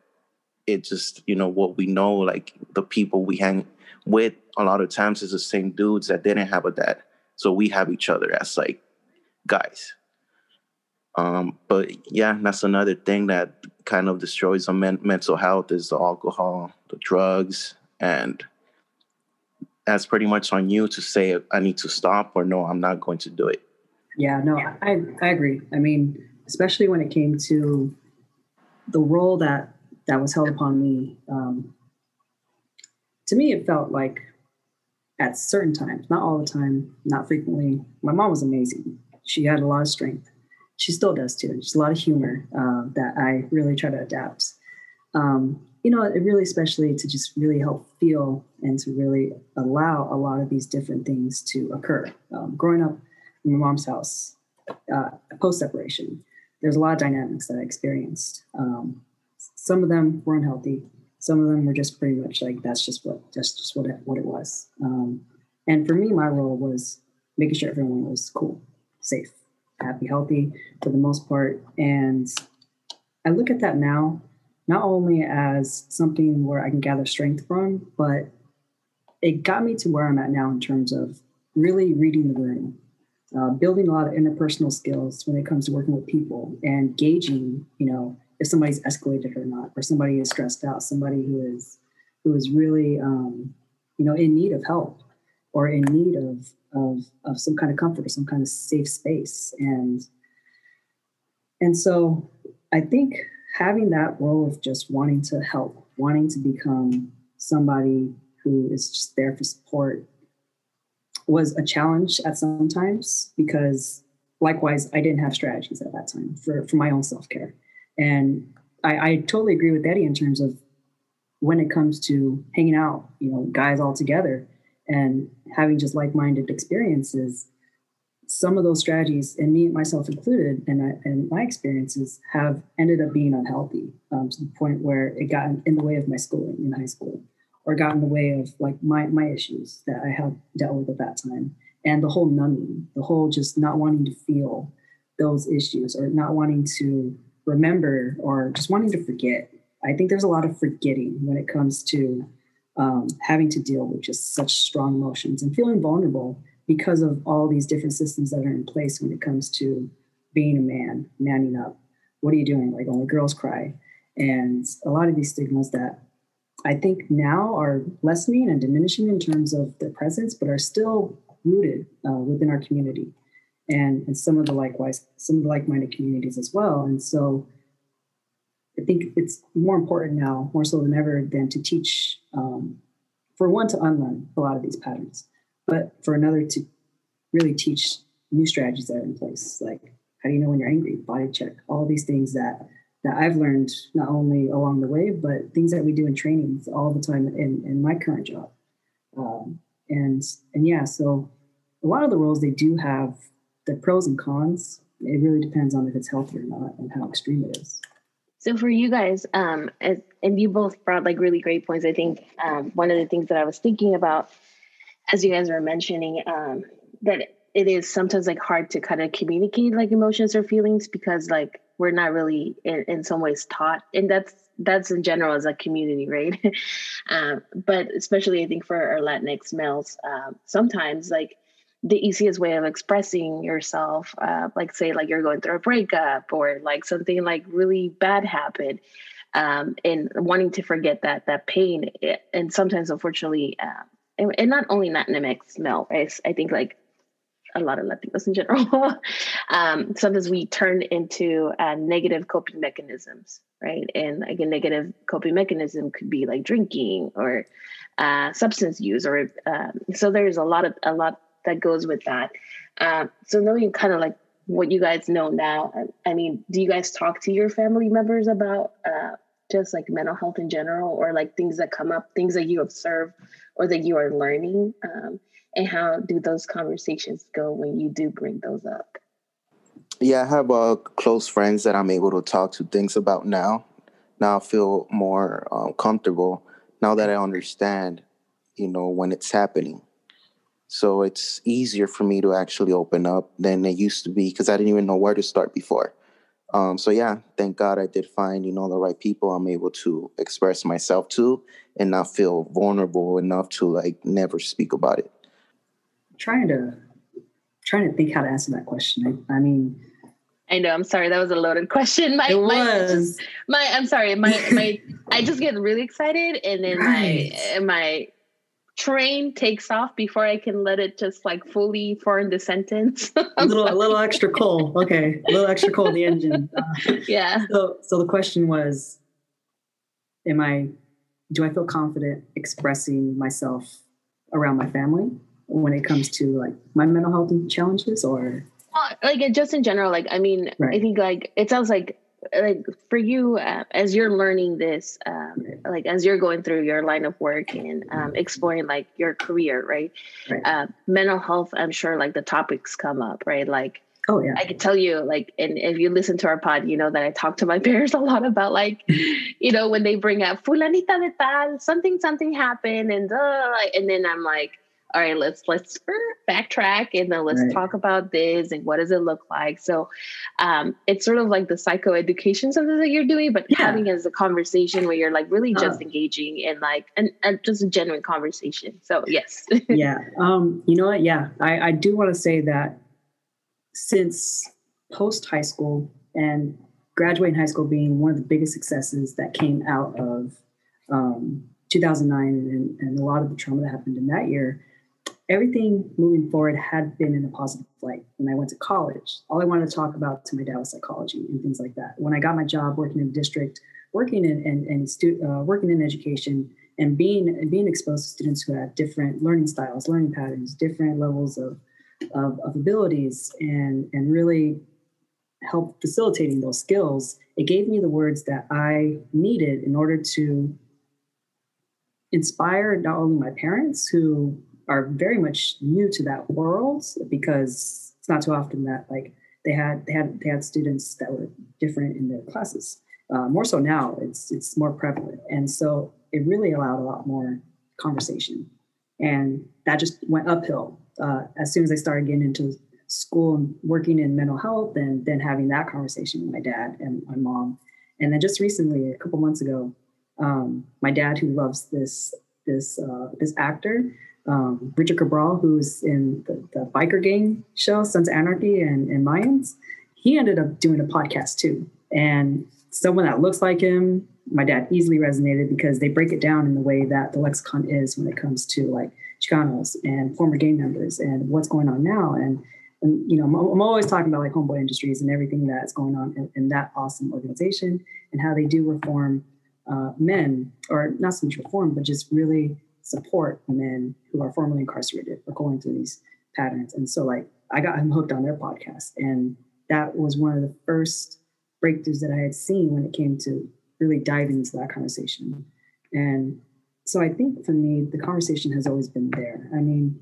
it just you know what we know like the people we hang with a lot of times is the same dudes that didn't have a dad. So we have each other as like guys. Um but yeah that's another thing that kind of destroys the men- mental health is the alcohol the drugs and that's pretty much on you to say I need to stop or no, I'm not going to do it. Yeah, no, I I agree. I mean, especially when it came to the role that that was held upon me. Um, to me, it felt like at certain times, not all the time, not frequently. My mom was amazing. She had a lot of strength. She still does too. Just a lot of humor uh, that I really try to adapt. Um, you know, it really especially to just really help feel and to really allow a lot of these different things to occur. Um, growing up in my mom's house, uh, post separation, there's a lot of dynamics that I experienced. Um, some of them were unhealthy. Some of them were just pretty much like that's just what that's just what it, what it was. Um, and for me, my role was making sure everyone was cool, safe, happy, healthy for the most part. And I look at that now not only as something where I can gather strength from, but it got me to where I'm at now in terms of really reading the room, uh, building a lot of interpersonal skills when it comes to working with people and gauging, you know, if somebody's escalated or not, or somebody is stressed out, somebody who is who is really, um, you know, in need of help or in need of, of of some kind of comfort or some kind of safe space, and and so I think having that role of just wanting to help, wanting to become somebody who is just there for support was a challenge at some times because likewise I didn't have strategies at that time for, for my own self-care. And I, I totally agree with Eddie in terms of when it comes to hanging out, you know, guys all together and having just like-minded experiences, some of those strategies, and me myself included, and, I, and my experiences have ended up being unhealthy um, to the point where it got in the way of my schooling in high school, or got in the way of like my my issues that I had dealt with at that time, and the whole numbing, the whole just not wanting to feel those issues, or not wanting to remember, or just wanting to forget. I think there's a lot of forgetting when it comes to um, having to deal with just such strong emotions and feeling vulnerable because of all these different systems that are in place when it comes to being a man, manning up. What are you doing? Like only girls cry. And a lot of these stigmas that I think now are lessening and diminishing in terms of their presence, but are still rooted uh, within our community and, and some of the likewise, some of the like-minded communities as well. And so I think it's more important now, more so than ever, than to teach, um, for one, to unlearn a lot of these patterns, but for another to really teach new strategies that are in place. Like, how do you know when you're angry? Body check, all these things that that I've learned not only along the way, but things that we do in trainings all the time in, in my current job. Um, and and yeah, so a lot of the roles they do have the pros and cons. It really depends on if it's healthy or not and how extreme it is. So for you guys, um, as, and you both brought like really great points. I think um, one of the things that I was thinking about, as you guys were mentioning, um, that it is sometimes like hard to kind of communicate like emotions or feelings because like we're not really in, in some ways taught, and that's that's in general as a community, right? um, but especially I think for our Latinx males, uh, sometimes like the easiest way of expressing yourself uh, like say like you're going through a breakup or like something like really bad happened um, and wanting to forget that that pain eh, and sometimes unfortunately uh, and, not only Latinx male right I think like a lot of Latinos in general um, sometimes we turn into uh, negative coping mechanisms right and like a negative coping mechanism could be like drinking or uh, substance use or um, so there's a lot of a lot that goes with that. Um, so knowing kind of like what you guys know now, I mean, do you guys talk to your family members about uh, just like mental health in general, or like things that come up, things that you observe, or that you are learning, um, and how do those conversations go when you do bring those up? Yeah, I have uh, close friends that I'm able to talk to things about now. Now I feel more um, comfortable now that I understand, you know, when it's happening. So it's easier for me to actually open up than it used to be because I didn't even know where to start before. Um, so yeah, thank God I did find you know the right people I'm able to express myself to and not feel vulnerable enough to like never speak about it. trying to trying to think how to answer that question. I, I mean, I know. I'm sorry. That was a loaded question. My, it was. My, my I'm sorry. My, my, I just get really excited, and then right. my, my train takes off before I can let it just like fully form the sentence. a little, a little extra coal. Okay, a little extra coal in the engine. Uh, yeah. So, so the question was, am I? Do I feel confident expressing myself around my family when it comes to like my mental health challenges, or? like just in general, like I mean, right. I think like it sounds like like for you uh, as you're learning this um, like as you're going through your line of work and um, exploring like your career right, right. Uh, mental health i'm sure like the topics come up right? Like oh yeah. I can tell you like and if you listen to our pod you know that i talk to my parents a lot about like you know when they bring up fulanita de tal something something happened and uh, and then i'm like all right, let's let's backtrack and then let's right. talk about this and what does it look like. So um, it's sort of like the psychoeducation something that you're doing, but yeah. having as a conversation where you're like really just engaging in like and, and just a genuine conversation. So yes. yeah. Um, you know what? Yeah. I, I do want to say that since post high school and graduating high school being one of the biggest successes that came out of um, 2009 and, and, a lot of the trauma that happened in that year, everything moving forward had been in a positive light. When I went to college, all I wanted to talk about to my dad was psychology and things like that. When I got my job working in the district, working in and, and stu- uh, working in education, and being being exposed to students who have different learning styles, learning patterns, different levels of of, of abilities, and and really help facilitating those skills, it gave me the words that I needed in order to inspire not only my parents who are very much new to that world because it's not too often that like they had they had they had students that were different in their classes. Uh, more so now, it's it's more prevalent, and so it really allowed a lot more conversation, and that just went uphill. Uh, as soon as I started getting into school and working in mental health, and then having that conversation with my dad and my mom, and then just recently, a couple months ago, um, my dad, who loves this this uh, this actor, um, Richard Cabral, who's in the, the, biker gang show Sons of Anarchy and, and Mayans, he ended up doing a podcast too. And someone that looks like him, my dad easily resonated because they break it down in the way that the lexicon is when it comes to like Chicanos and former gang members and what's going on now. And, and you know, I'm, I'm always talking about like Homeboy Industries and everything that's going on in, in that awesome organization and how they do reform uh, men, or not so much reform, but just really support the men who are formerly incarcerated or going through these patterns. And so, like, I got him hooked on their podcast, and that was one of the first breakthroughs that I had seen when it came to really diving into that conversation. And so, I think for me, the conversation has always been there. I mean,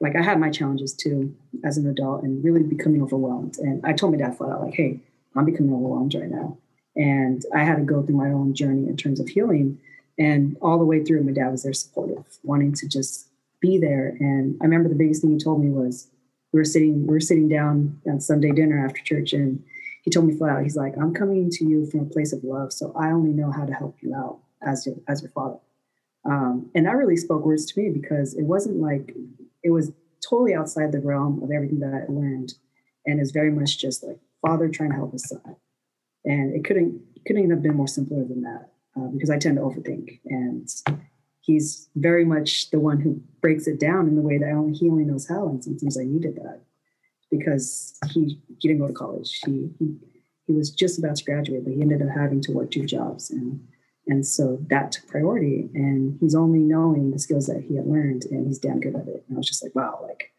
like I had my challenges too as an adult and really becoming overwhelmed. And I told my dad flat out, like, hey, I'm becoming overwhelmed right now. And I had to go through my own journey in terms of healing. And all the way through, my dad was there supportive, wanting to just be there. And I remember the biggest thing he told me was we were sitting, we were sitting down at Sunday dinner after church, and he told me flat out, he's like, I'm coming to you from a place of love. So I only know how to help you out as your as your father. Um, and that really spoke words to me because it wasn't like it was totally outside the realm of everything that I learned. And it's very much just like father trying to help his son and it couldn't couldn't have been more simpler than that uh, because I tend to overthink, and he's very much the one who breaks it down in the way that only he only knows how, and sometimes I needed that because he he didn't go to college. He he he was just about to graduate, but he ended up having to work two jobs, and and so that took priority. And he's only knowing the skills that he had learned, and he's damn good at it. And I was just like, wow, like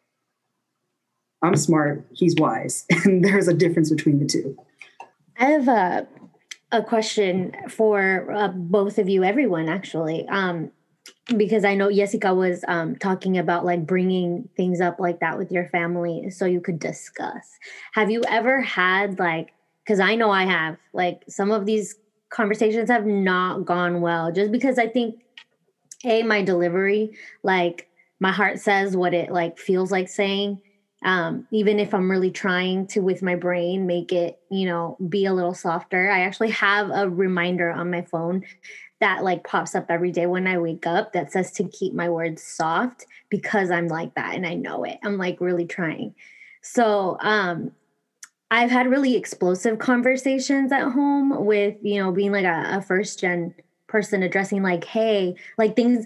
I'm smart, he's wise, and there's a difference between the two. I have a a question for uh, both of you, everyone actually, um, because I know Jessica was um, talking about like bringing things up like that with your family so you could discuss. Have you ever had like? Because I know I have like some of these conversations have not gone well just because I think a my delivery like my heart says what it like feels like saying um, even if I'm really trying to, with my brain, make it, you know, be a little softer. I actually have a reminder on my phone that like pops up every day when I wake up that says to keep my words soft because I'm like that and I know it. I'm like really trying. So, um, I've had really explosive conversations at home with, you know, being like a, a first gen person addressing like, hey, like things,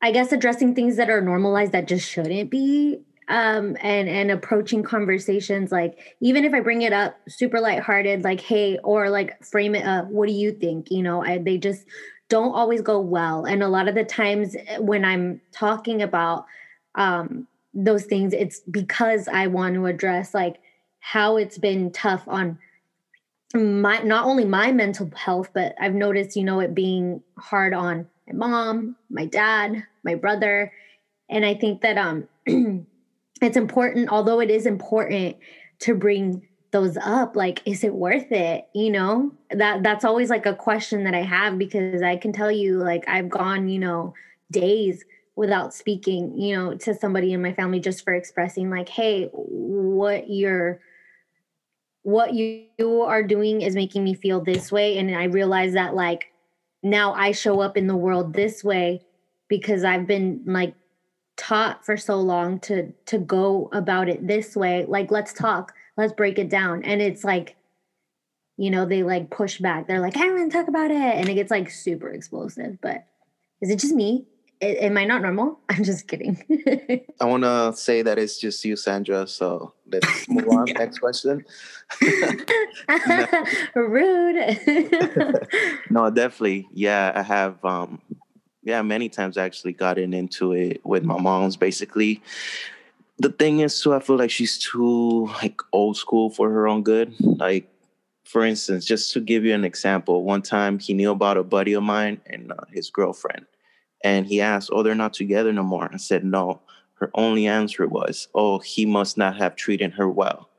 I guess addressing things that are normalized that just shouldn't be um, and and approaching conversations like even if I bring it up super lighthearted, like hey, or like frame it up, what do you think? You know, I, they just don't always go well. And a lot of the times eh, when I'm talking about um, those things, it's because I want to address like how it's been tough on my not only my mental health, but I've noticed, you know, it being hard on my mom, my dad, my brother. And I think that um it's important although it is important to bring those up like is it worth it? You know that that's always like a question that i have because i can tell you like i've gone you know days without speaking you know to somebody in my family just for expressing like hey what you're what you are doing is making me feel this way. And i realize that like now i show up in the world this way because i've been like taught for so long to to go about it this way like let's talk let's break it down. And it's like you know they like push back. They're like i don't want to talk about it. And it gets like super explosive. But is it just me? I, am i not normal? I'm just kidding. I want to say that it's just you sandra. So let's move on. Next question. Rude. No definitely. Yeah i have um yeah, many times I actually gotten into it with my mom's basically. The thing is too, I feel like she's too like old school for her own good. Like, for instance, just to give you an example, one time he knew about a buddy of mine and uh, his girlfriend. And he asked, Oh, they're not together no more. I said, No. Her only answer was, Oh, he must not have treated her well.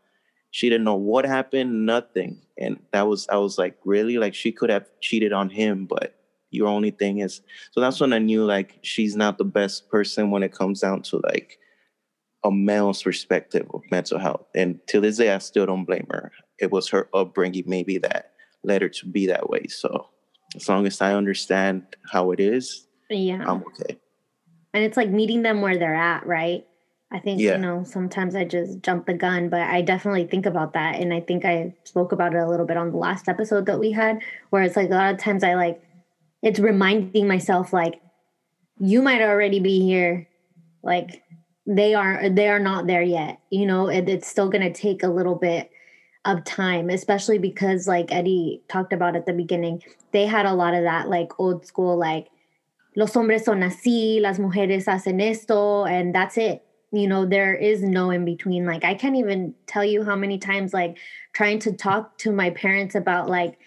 She didn't know what happened, nothing. And that was, I was like, Really? Like she could have cheated on him, but your only thing is. So that's when i knew like she's not the best person when it comes down to like a male's perspective of mental health. And to this day i still don't blame her. It was her upbringing maybe that led her to be that way. So as long as i understand how it is yeah. I'm okay. And it's like meeting them where they're at right? I think yeah. you know sometimes i just jump the gun but i definitely think about that. And i think i spoke about it a little bit on the last episode that we had where it's like a lot of times i like it's reminding myself like you might already be here. Like they are they are not there yet you know? It, it's still going to take a little bit of time especially because like eddie talked about at the beginning they had a lot of that like old school like los hombres son así las mujeres hacen esto and that's it. You know there is no in between. Like i can't even tell you how many times like trying to talk to my parents about like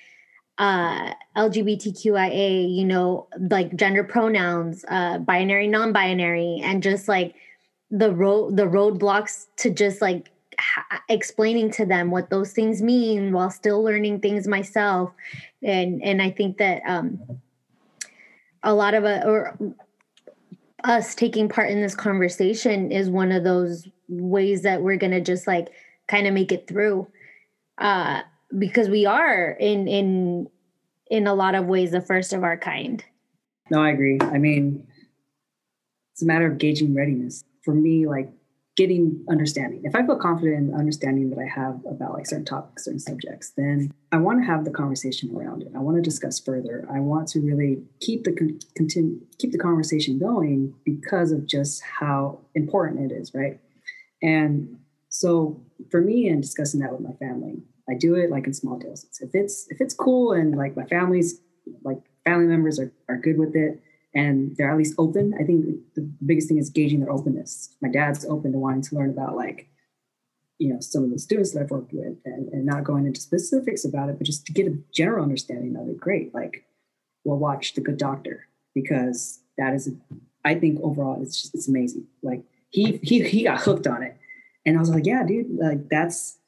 uh lgbtqia you know like gender pronouns uh binary non-binary and just like the road the roadblocks to just like ha- explaining to them what those things mean while still learning things myself. And and i think that um a lot of a or us taking part in this conversation is one of those ways that we're to just like kind of make it through. Uh because we are in in in a lot of ways the first of our kind no i agree i mean it's a matter of gauging readiness for me like getting understanding. If I feel confident in the understanding that I have about like certain topics, certain subjects, then I want to have the conversation around it. I want to discuss further. I want to really keep the con- continue keep the conversation going because of just how important it is, right? And so for me and discussing that with my family, I do it like in small doses. If it's if it's cool and like my family's like family members are, are good with it, and they're at least open. I think the biggest thing is gauging their openness. My dad's open to wanting to learn about like, you know, some of the students that I've worked with and, and not going into specifics about it, but just to get a general understanding of it. Great. Like we'll watch The Good Doctor because that is, I think overall it's just, it's amazing. Like he, he, he got hooked on it. And I was like, yeah, dude, like that's,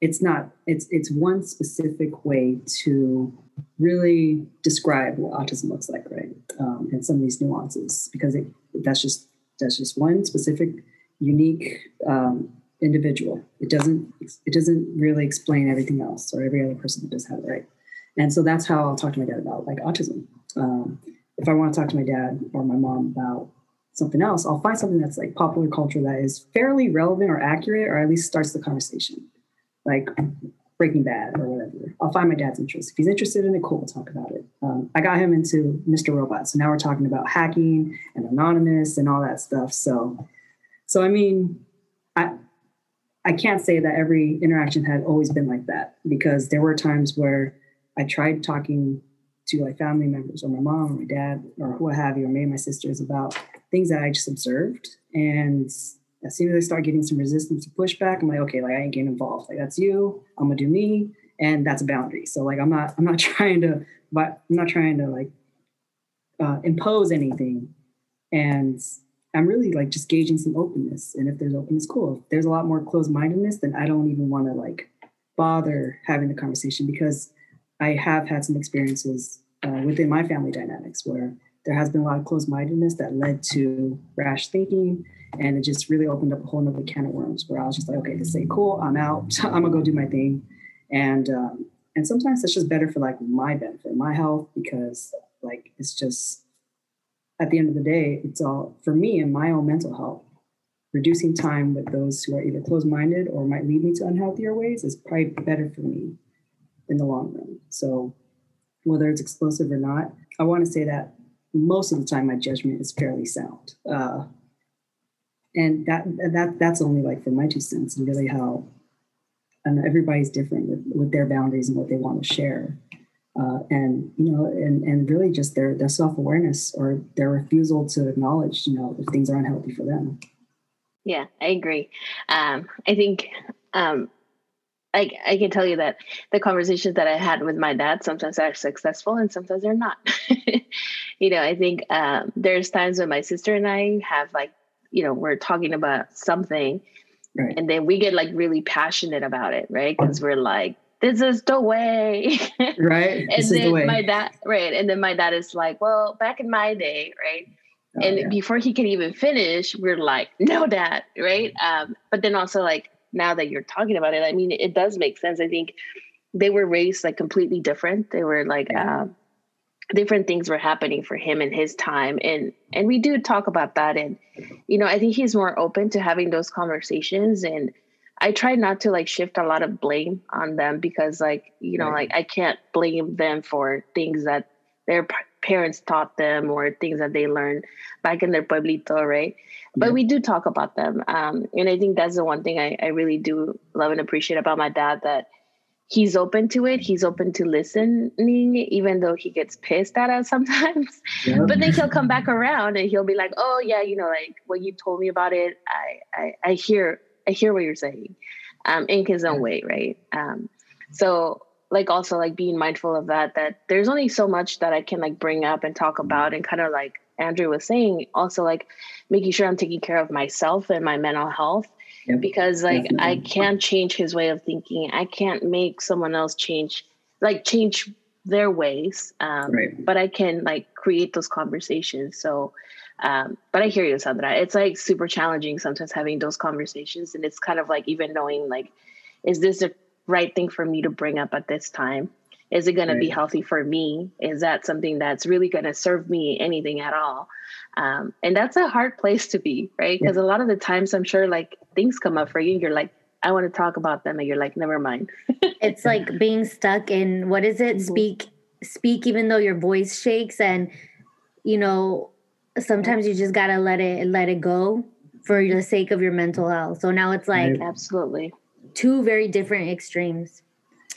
it's not, it's, it's one specific way to really describe what autism looks like, right? Um, and some of these nuances, because it, that's just that's just one specific, unique um, individual. It doesn't it doesn't really explain everything else or every other person that does have it, right? And so that's how I'll talk to my dad about like autism. Um, if I want to talk to my dad or my mom about something else, I'll find something that's like popular culture that is fairly relevant or accurate, or at least starts the conversation. Like Breaking Bad or whatever. I'll find my dad's interest. If he's interested in it, cool, we'll talk about it. Um, I got him into Mr. Robot, so now we're talking about hacking and anonymous and all that stuff. So, so I mean, I I can't say that every interaction had always been like that because there were times where I tried talking to like family members or my mom or my dad or what have you, or maybe my sisters about things that I just observed and as soon as I start getting some resistance to pushback, I'm like, okay, like I ain't getting involved. Like that's you. I'm gonna do me, and that's a boundary. So like I'm not I'm not trying to but I'm not trying to like uh, impose anything, and I'm really like just gauging some openness. And if there's openness, cool. If there's a lot more closed mindedness, then I don't even want to like bother having the conversation because I have had some experiences uh, within my family dynamics where there has been a lot of closed mindedness that led to rash thinking and it just really opened up a whole nother can of worms where I was just like, okay, this ain't cool. I'm out. I'm gonna go do my thing. And um, and sometimes it's just better for like my benefit, my health, because like it's just at the end of the day, it's all for me and my own mental health. Reducing time with those who are either closed-minded or might lead me to unhealthier ways is probably better for me in the long run. So whether it's explosive or not, I want to say that most of the time my judgment is fairly sound. Uh, and that that that's only like for my two cents and really how and everybody's different with, with their boundaries and what they want to share uh, and you know and and really just their their self-awareness or their refusal to acknowledge you know if things are unhealthy for them yeah i agree um, i think um, I, I can tell you that the conversations that I had with my dad sometimes are successful and sometimes they're not. you know, I think um, there's times when my sister and I have like you know we're talking about something right. and then we get like really passionate about it right? Because we're like this is the way. Right? And this then the my dad right and then my dad is like well back in my day right? Oh, and yeah. before he can even finish we're like no dad right? Um, but then also like now that you're talking about it i mean it does make sense. I think they were raised like completely different. They were like yeah. um, different things were happening for him in his time and and we do talk about that and you know i think he's more open to having those conversations and i try not to like shift a lot of blame on them because like you know right. like i can't blame them for things that they're parents taught them or things that they learned back in their pueblito, right? But yeah. we do talk about them. Um, and I think that's the one thing I, I really do love and appreciate about my dad that he's open to it. He's open to listening, even though he gets pissed at us sometimes. Yeah. But then he'll come back around and he'll be like, "Oh yeah, you know, like what you told me about it. I I, I hear I hear what you're saying, um, in his own way, right? Um, so like also like being mindful of that. That there's only so much that I can like bring up and talk about, and kind of like Andrew was saying, also like making sure I'm taking care of myself and my mental health yep. because like Definitely. I can't change his way of thinking. I can't make someone else change like change their ways. Um, right. but I can like create those conversations. So um, but I hear you, Sandra. It's like super challenging sometimes having those conversations. And it's kind of like even knowing like, is this the right thing for me to bring up at this time? Is it going right. to be healthy for me? Is that something that's really going to serve me anything at all? Um, and that's a hard place to be, right? Because yeah. a lot of the times I'm sure like things come up for you. and You're like, I want to talk about them. And you're like, never mind. it's like being stuck in what is it? Mm-hmm. Speak, speak, even though your voice shakes. And, you know, sometimes you just got to let it, let it go for the sake of your mental health. So now it's like, absolutely two very different extremes.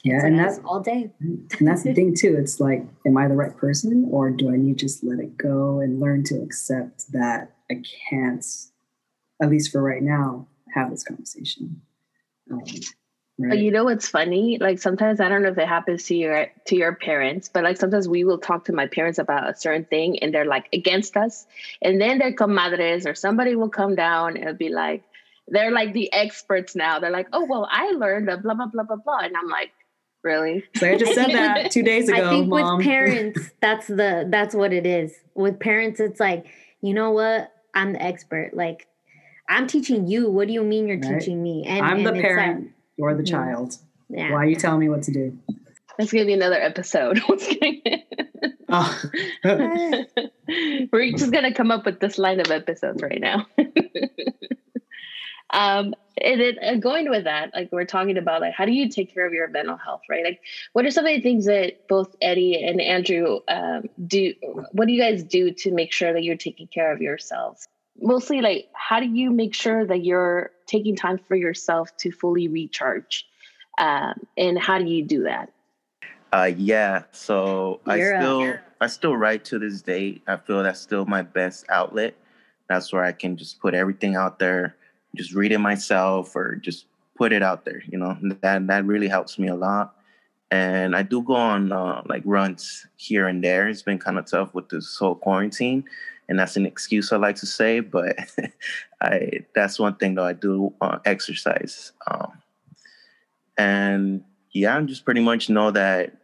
Yeah, and that's all day. and that's the thing too. It's like, am I the right person, or do I need to just let it go and learn to accept that I can't, at least for right now, have this conversation. Um, right? You know what's funny? Like sometimes I don't know if it happens to your to your parents, but like sometimes we will talk to my parents about a certain thing, and they're like against us, and then their comadres or somebody will come down and be like, they're like the experts now. They're like, oh well, I learned a blah blah blah blah blah, and I'm like, really? So I just said that two days ago. I think Mom. with parents, that's the that's what it is. With parents, it's like, you know what? I'm the expert. Like, I'm teaching you. What do you mean you're right. teaching me? And I'm the parent. Like, you're the mm-hmm. child. Yeah. Why are you telling me what to do? That's gonna be another episode. oh. We're just gonna come up with this line of episodes right now. Um, and then uh, going with that, like we're talking about, like how do you take care of your mental health, right? Like, what are some of the things that both Eddie and Andrew um, do? What do you guys do to make sure that you're taking care of yourselves? Mostly, like, how do you make sure that you're taking time for yourself to fully recharge? Um, and how do you do that? Uh, yeah, so you're I still I still write to this day. I feel that's still my best outlet. That's where I can just put everything out there just read it myself or just put it out there. You know, that that really helps me a lot. And I do go on uh, like runs here and there. It's been kind of tough with this whole quarantine, and that's an excuse I like to say. But I that's one thing though I do uh, exercise. Um, and yeah, I just pretty much know that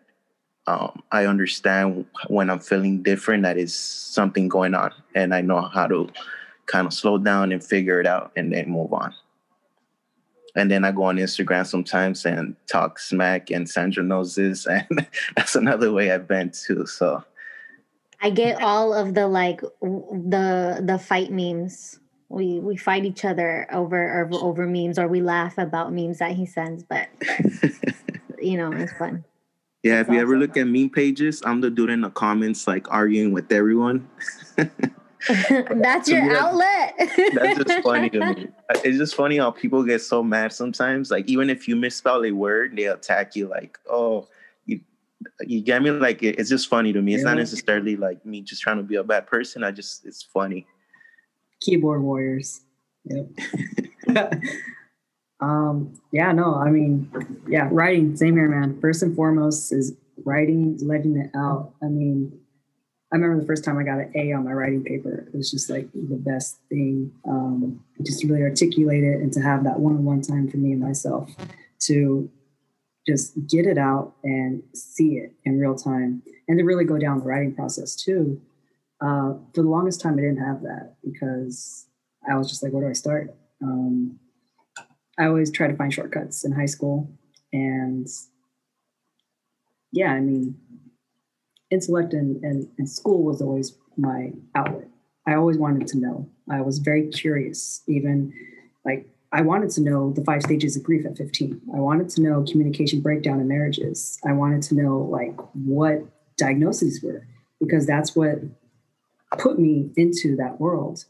um, I understand when I'm feeling different that is something going on, and I know how to kind of slow down and figure it out and then move on. And then I go on Instagram sometimes and talk smack, and Sandra knows this, and that's another way I've been too. So I get all of the like the the fight memes. We we fight each other over over, over memes, or we laugh about memes that he sends. But you know, it's fun. Yeah, it's if you ever look at meme pages, I'm the dude in the comments like arguing with everyone. that's your outlet. that's just funny to me. It's just funny how people get so mad sometimes. Like even if you misspell a word, they attack you. Like, oh, you, you get me? Like it, it's just funny to me. It's yeah. not necessarily like me just trying to be a bad person. I just it's funny. Keyboard warriors. Yep. um. Yeah. No. I mean, yeah. Writing. Same here, man. First and foremost is writing, letting it out. I mean I remember the first time I got an A on my writing paper. It was just like the best thing. Um, just to really articulate it and to have that one-on-one time for me and myself to just get it out and see it in real time, and to really go down the writing process too. Uh, for the longest time, I didn't have that because I was just like, "Where do I start?" Um, I always try to find shortcuts in high school, and yeah, I mean, intellect and, and, and school was always my outlet. I always wanted to know. I was very curious, even like I wanted to know the five stages of grief at 15. I wanted to know communication breakdown in marriages. I wanted to know like what diagnoses were. because that's what put me into that world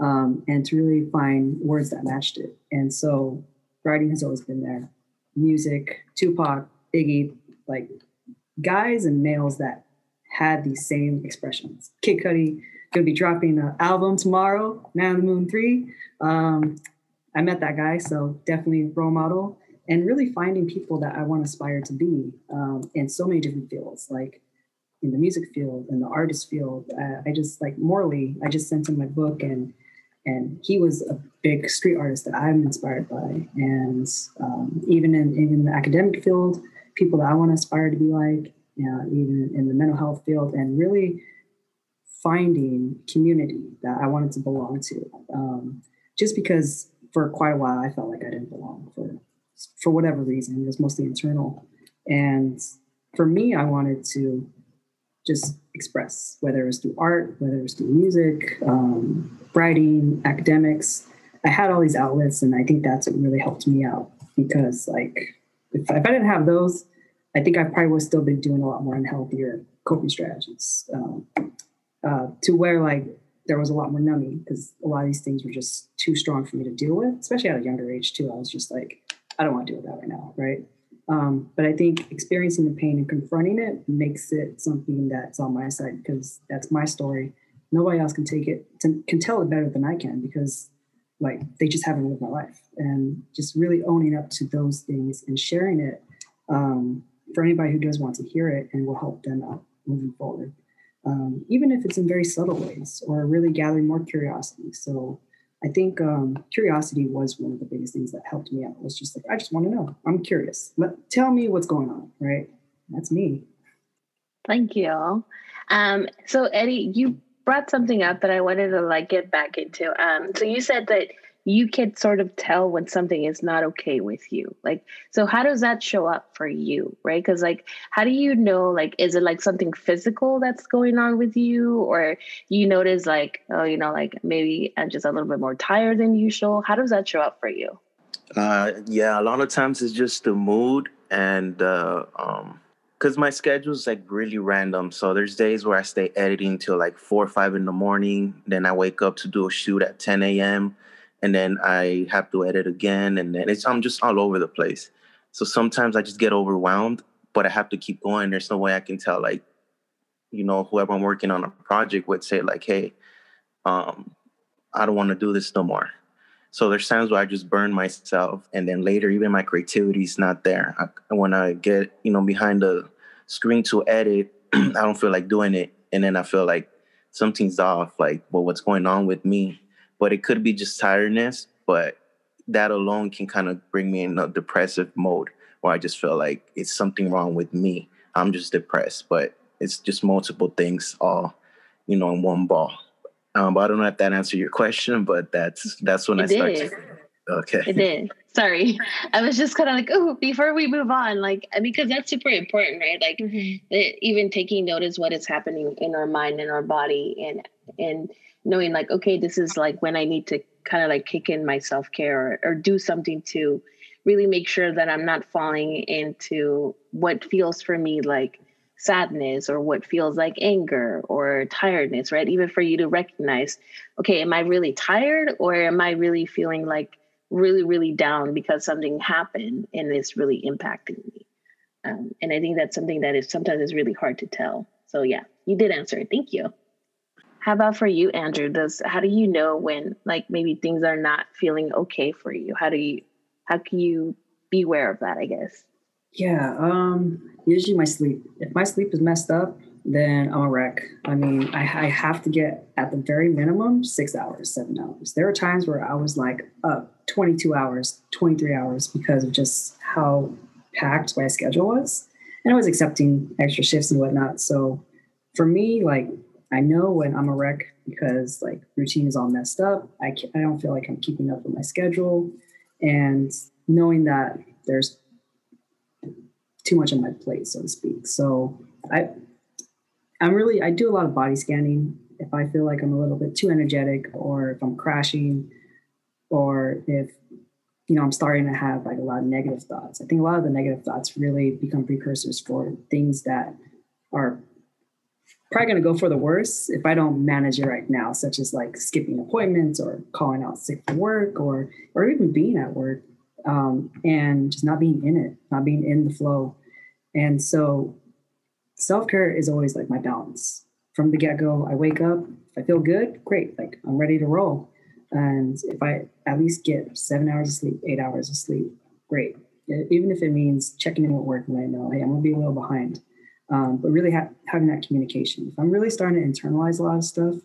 um, and to really find words that matched it. And so writing has always been there. Music, Tupac, Iggy, like guys and males that had these same expressions. Kid Cudi gonna be dropping an album tomorrow, Man on the Moon 3. Um, I met that guy, so definitely role model. And really finding people that I want to aspire to be um, in so many different fields, like in the music field, in the artist field. Uh, I just like Morley, I just sent him my book and and he was a big street artist that I'm inspired by. And um, even in even the academic field, people that I want to aspire to be like, know, even in the mental health field, and really finding community that I wanted to belong to. Um, just because for quite a while I felt like I didn't belong for for whatever reason. It was mostly internal, and for me, I wanted to just express, whether it was through art, whether it was through music, um, writing, academics. I had all these outlets, and I think that's what really helped me out because, like, if, if I didn't have those, I think I probably would still been doing a lot more unhealthier coping strategies um, uh, to where, like, there was a lot more numbing because a lot of these things were just too strong for me to deal with, especially at a younger age, too. I was just like, I don't want to deal with that right now, right? Um, but I think experiencing the pain and confronting it makes it something that's on my side because that's my story. Nobody else can take it, to, can tell it better than I can because like they just haven't lived my life. And just really owning up to those things and sharing it um, for anybody who does want to hear it and will help them out moving forward. Um, even if it's in very subtle ways or really gathering more curiosity. So I think um, curiosity was one of the biggest things that helped me out. It was just like I just want to know. I'm curious. Let tell me what's going on. Right. That's me. Thank you. Um, so Eddie, you brought something up that I wanted to like get back into. Um, so you said that you can sort of tell when something is not okay with you. Like so how does that show up for you right? Because like how do you know like is it like something physical that's going on with you? Or you notice like oh you know like maybe i'm just a little bit more tired than usual? How does that show up for you? Uh yeah a lot of times it's just the mood and uh um because my schedule is like really random. So there's days where I stay editing till like four or five in the morning. Then I wake up to do a shoot at 10 a.m and then I have to edit again, and then it's I'm just all over the place. So sometimes I just get overwhelmed, but I have to keep going. There's no way I can tell like, you know, whoever I'm working on a project would say like, hey, um, I don't want to do this no more. So there's times where I just burn myself, and then later even my creativity is not there. I, when I get you know behind the screen to edit, I don't feel like doing it, and then I feel like something's off. Like, well, what's going on with me? But it could be just tiredness. But that alone can kind of bring me in a depressive mode where I just feel like it's something wrong with me. I'm just depressed, but it's just multiple things all, you know, in one ball. Um, but I don't know if that answered your question, but that's that's when it I started. Okay. It did. Sorry. I was just kind of like, oh, before we move on, like, because that's super important, right? Like, mm-hmm. even taking notice what is happening in our mind and our body and, and, knowing like okay this is like when i need to kind of like kick in my self-care or, or do something to really make sure that i'm not falling into what feels for me like sadness or what feels like anger or tiredness right even for you to recognize okay am i really tired or am i really feeling like really really down because something happened and it's really impacting me um, and i think that's something that is sometimes is really hard to tell so yeah you did answer it thank you how about for you, Andrew? Does how do you know when like maybe things are not feeling okay for you? How do you how can you be aware of that, I guess? Yeah, um, usually my sleep. If my sleep is messed up, then I'm a wreck. I mean, I, I have to get at the very minimum six hours, seven hours. There are times where I was like up 22 hours, 23 hours because of just how packed my schedule was. And I was accepting extra shifts and whatnot. So for me, like I know when I'm a wreck because like routine is all messed up. I I don't feel like I'm keeping up with my schedule, and knowing that there's too much on my plate, so to speak. So I I'm really I do a lot of body scanning. If I feel like I'm a little bit too energetic, or if I'm crashing, or if you know I'm starting to have like a lot of negative thoughts. I think a lot of the negative thoughts really become precursors for things that are probably going to go for the worst if I don't manage it right now, such as like skipping appointments or calling out sick for work or or even being at work um, and just not being in it, not being in the flow. And so self care is always like my balance from the get go. I wake up, if I feel good, great, like I'm ready to roll. And if I at least get seven hours of sleep, eight hours of sleep, great. Even if it means checking in with work when I know, hey, I'm gonna be a little behind um, but really ha- having that communication. If I'm really starting to internalize a lot of stuff,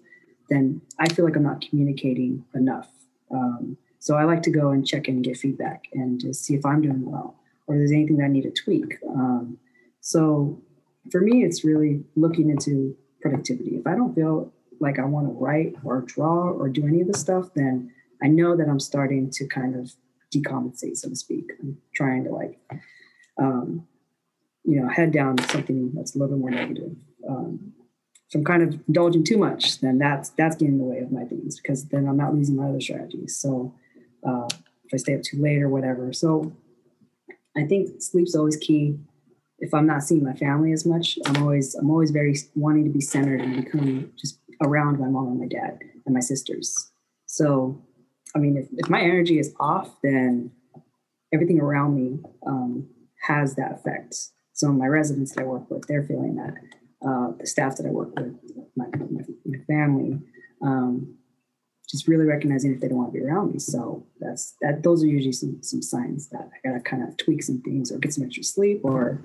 then I feel like I'm not communicating enough. Um, so I like to go and check in and get feedback and just see if I'm doing well or if there's anything that I need to tweak. Um, so for me, it's really looking into productivity. If I don't feel like I want to write or draw or do any of the stuff, then I know that I'm starting to kind of decompensate, so to speak. I'm trying to like um, you know, head down something that's a little bit more negative. Um, if I'm kind of indulging too much, then that's that's getting in the way of my things because then I'm not losing my other strategies. So uh, if I stay up too late or whatever, so I think sleep's always key. If I'm not seeing my family as much, I'm always I'm always very wanting to be centered and become just around my mom and my dad and my sisters. So, I mean, if, if my energy is off, then everything around me um, has that effect of my residents that I work with, they're feeling that. Uh, the staff that I work with, my, my, my family, um, just really recognizing if they don't want to be around me. So that's that. Those are usually some some signs that I gotta kind of tweak some things or get some extra sleep or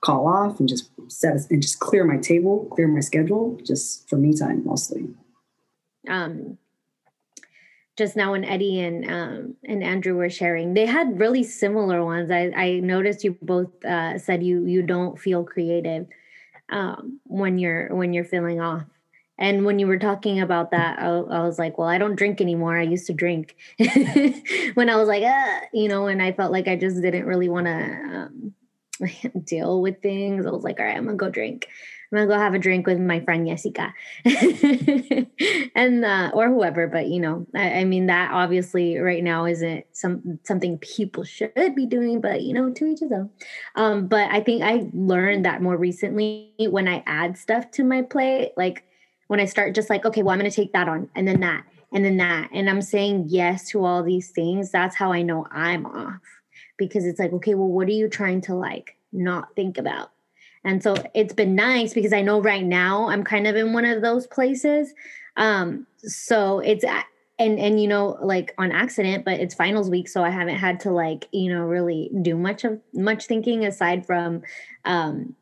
call off and just set and just clear my table, clear my schedule, just for me time mostly. Um, just now when Eddie and um, and Andrew were sharing, they had really similar ones. I, I noticed you both uh, said you you don't feel creative um, when you're when you're feeling off. And when you were talking about that, I, I, was like, well, I don't drink anymore. I used to drink when I was like, ah, you know, and I felt like I just didn't really want to um, deal with things. I was like, all right, I'm gonna go drink. I'm gonna go have a drink with my friend Jessica, and uh, or whoever. But you know, I, I, mean, that obviously right now isn't some something people should be doing. But you know, to each his own. Um, but I think I learned that more recently when I add stuff to my plate, like when I start just like, okay, well, I'm gonna take that on, and then that, and then that, and I'm saying yes to all these things. That's how I know I'm off because it's like, okay, well, what are you trying to like not think about? And so it's been nice because I know right now I'm kind of in one of those places. Um, so it's and and you know like on accident, but it's finals week, so I haven't had to like you know really do much of much thinking aside from um,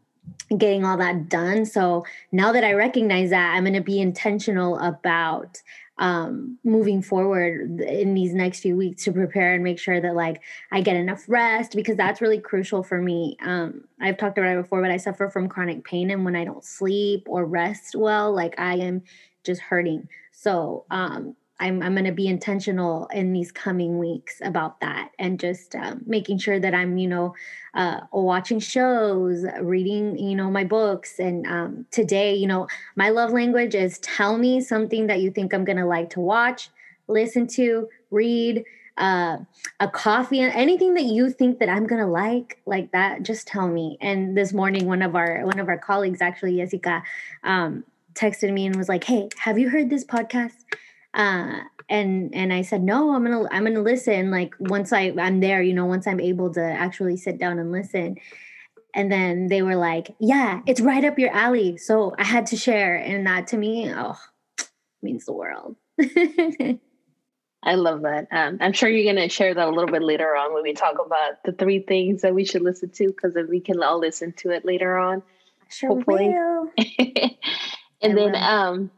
getting all that done. So now that I recognize that, I'm going to be intentional about um, moving forward in these next few weeks to prepare and make sure that like I get enough rest because that's really crucial for me. Um, I've talked about it before, but I suffer from chronic pain, and when I don't sleep or rest well, like I am just hurting. So um, I'm, I'm going to be intentional in these coming weeks about that and just um, making sure that I'm, you know, uh, watching shows, reading, you know, my books. And um, today, you know, my love language is tell me something that you think I'm going to like to watch, listen to, read, uh, a coffee, anything that you think that I'm gonna like, like that, just tell me. And this morning, one of our one of our colleagues, actually, Jessica, um, texted me and was like, "Hey, have you heard this podcast?" Uh, and and I said, no, I'm gonna I'm gonna listen. Like once I I'm there, you know, once I'm able to actually sit down and listen. And then they were like, yeah, it's right up your alley. So I had to share, and that to me, oh, means the world. I love that. Um, I'm sure you're going to share that a little bit later on when we talk about the three things that we should listen to, because then we can all listen to it later on. Sure hopefully. will. and I then, will. um,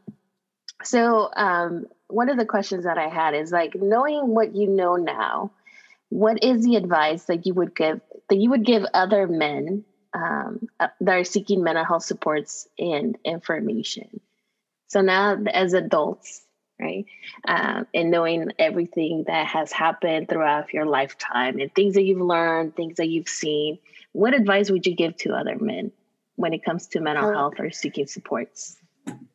so um, one of the questions that I had is like knowing what you know now, what is the advice that you would give that you would give other men um, uh, that are seeking mental health supports and information? So now, as adults, right, um, and knowing everything that has happened throughout your lifetime and things that you've learned, things that you've seen, what advice would you give to other men when it comes to mental health or seeking supports?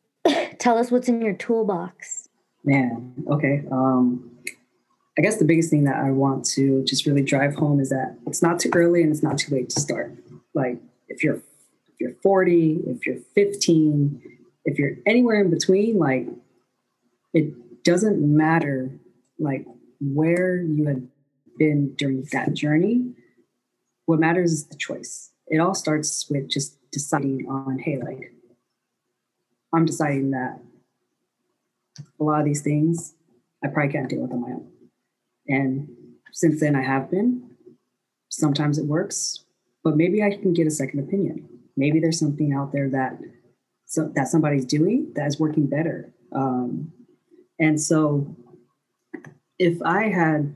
Tell us what's in your toolbox. Man, okay. Um, I guess the biggest thing that I want to just really drive home is that it's not too early and it's not too late to start. Like if you're if you're 40, if you're 15, if you're anywhere in between, like it doesn't matter like where you had been during that journey. What matters is the choice. It all starts with just deciding on, hey, like I'm deciding that a lot of these things I probably can't deal with on my own. And since then I have been. Sometimes it works, but maybe I can get a second opinion. Maybe there's something out there that so that somebody's doing that is working better. Um, and so if I had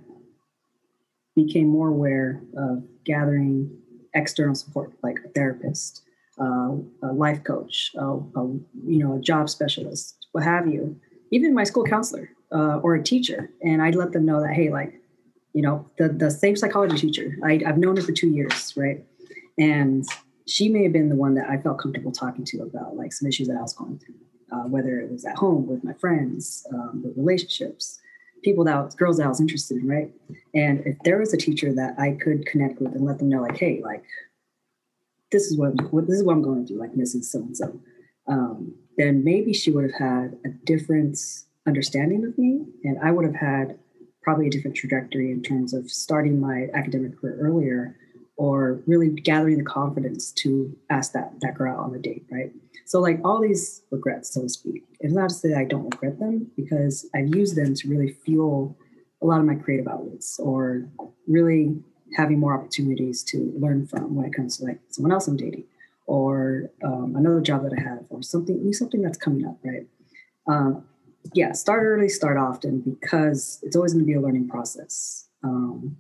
became more aware of gathering external support, like a therapist, uh, a life coach, uh, a, you know, a job specialist, what have you, even my school counselor uh, or a teacher, and I'd let them know that hey, like, you know, the the same psychology teacher, I, I've known her for two years, right, and she may have been the one that I felt comfortable talking to about like some issues that I was going through, uh, whether it was at home with my friends, um, with relationships, people that was, girls that I was interested in, right? And if there was a teacher that I could connect with and let them know, like, hey, like, this is what, what this is what I'm going through, like Mrs. So and so, then maybe she would have had a different understanding of me, and I would have had probably a different trajectory in terms of starting my academic career earlier or really gathering the confidence to ask that that girl out on a date, right? So like all these regrets, so to speak. It's not to say I don't regret them because I've used them to really fuel a lot of my creative outlets or really having more opportunities to learn from when it comes to like someone else I'm dating or um, another job that I have or something something that's coming up, right? Um, yeah, start early, start often because it's always going to be a learning process. Um,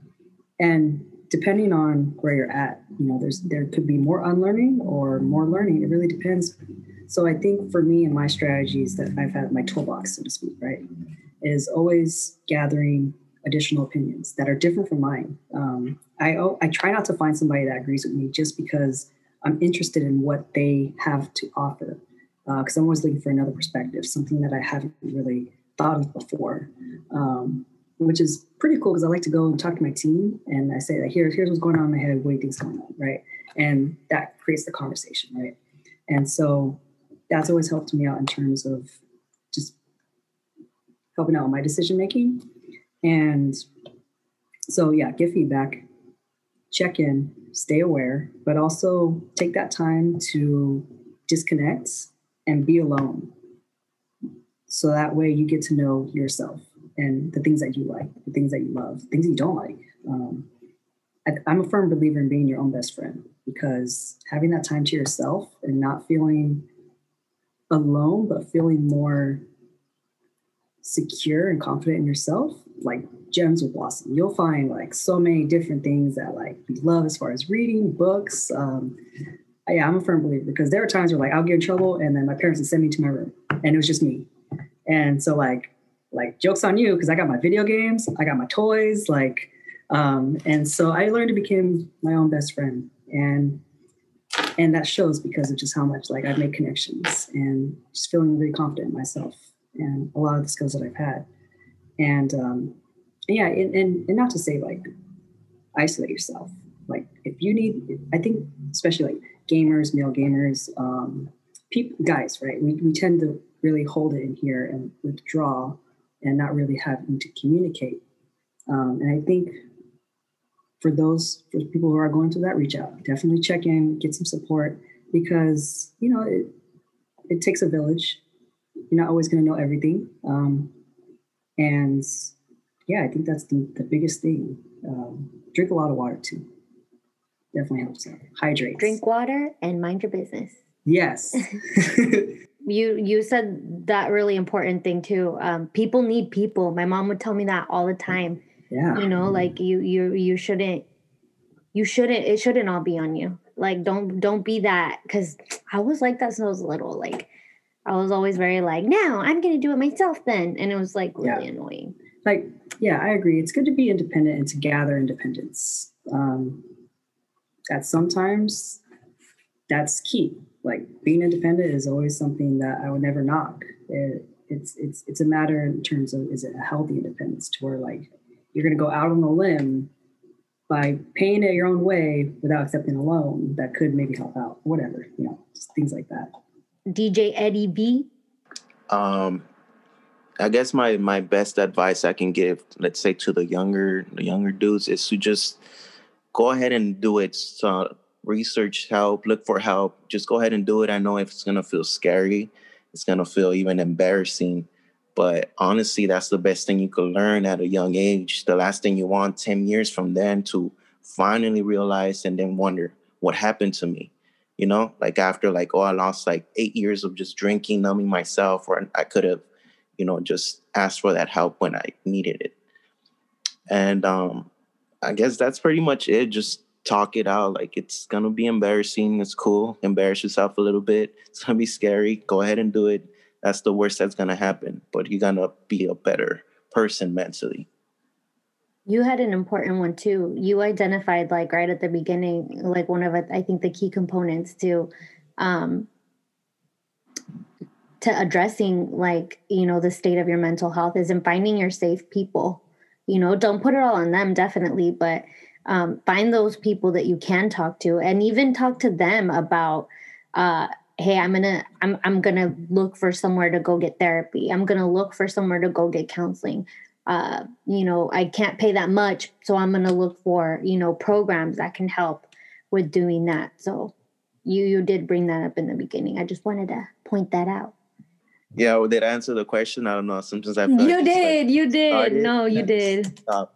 and depending on where you're at, you know, there's there could be more unlearning or more learning. It really depends. So I think for me and my strategies that I've had my toolbox, so to speak, right, is always gathering additional opinions that are different from mine. Um, I I try not to find somebody that agrees with me just because I'm interested in what they have to offer, because uh, I'm always looking for another perspective, something that I haven't really thought of before. Um, which is pretty cool because I like to go and talk to my team and I say that here, here's what's going on in my head, what do you think's going on, right? And that creates the conversation, right? And so that's always helped me out in terms of just helping out with my decision making. And so yeah, give feedback, check in, stay aware, but also take that time to disconnect and be alone. So that way you get to know yourself and the things that you like, the things that you love, things you don't like. Um, I, I'm a firm believer in being your own best friend because having that time to yourself and not feeling alone, but feeling more secure and confident in yourself, like gems will blossom. You'll find like so many different things that like you love as far as reading, books. Um, yeah, I'm a firm believer because there are times where like I'll get in trouble and then my parents would send me to my room and it was just me. And so like like jokes on you because I got my video games, I got my toys, like, um, and so I learned to become my own best friend, and and that shows because of just how much like I've made connections and just feeling really confident in myself and a lot of the skills that I've had, and um, yeah, and, and and not to say like isolate yourself. Like if you need, I think especially like gamers, male gamers, um, people, guys, right? We we tend to really hold it in here and withdraw and not really having to communicate. Um, and I think for those for people who are going through that, reach out. Definitely check in, get some support because you know it it takes a village. You're not always going to know everything, um, and yeah, I think that's the, the biggest thing. Um, drink a lot of water too. Definitely helps out. Hydrate. Drink water and mind your business. Yes. you you said that really important thing too um, people need people my mom would tell me that all the time yeah you know like you you you shouldn't you shouldn't it shouldn't all be on you like don't don't be that because i was like that since i was little like i was always very like now i'm gonna do it myself then and it was like really yeah. annoying like yeah i agree it's good to be independent and to gather independence um that sometimes that's key like being independent is always something that I would never knock. It, it's it's it's a matter in terms of is it a healthy independence to where like you're going to go out on a limb by paying it your own way without accepting a loan that could maybe help out, whatever you know, just things like that. DJ Eddie B? Um, I guess my my best advice I can give, let's say to the younger the younger dudes, is to just go ahead and do it. So research help, look for help. Just go ahead and do it. I know if it's gonna feel scary, it's gonna feel even embarrassing. But honestly, that's the best thing you could learn at a young age. The last thing you want 10 years from then to finally realize and then wonder what happened to me. You know, like after like, oh, I lost like eight years of just drinking, numbing myself, or I could have, you know, just asked for that help when I needed it. And um, I guess that's pretty much it. Just talk it out. Like it's gonna be embarrassing. It's cool. Embarrass yourself a little bit. It's gonna be scary. Go ahead and do it. That's the worst that's gonna happen. But you're gonna be a better person mentally. You had an important one too. You identified like right at the beginning, like one of I think the key components to um to addressing like, you know, the state of your mental health is in finding your safe people. You know, don't put it all on them, definitely, but um, find those people that you can talk to and even talk to them about uh, hey i'm gonna I'm, I'm gonna look for somewhere to go get therapy i'm gonna look for somewhere to go get counseling uh, you know i can't pay that much so i'm gonna look for you know programs that can help with doing that so you you did bring that up in the beginning. i just wanted to point that out yeah well, did i answer the question i don't know sometimes i you like did like, you did no you did stop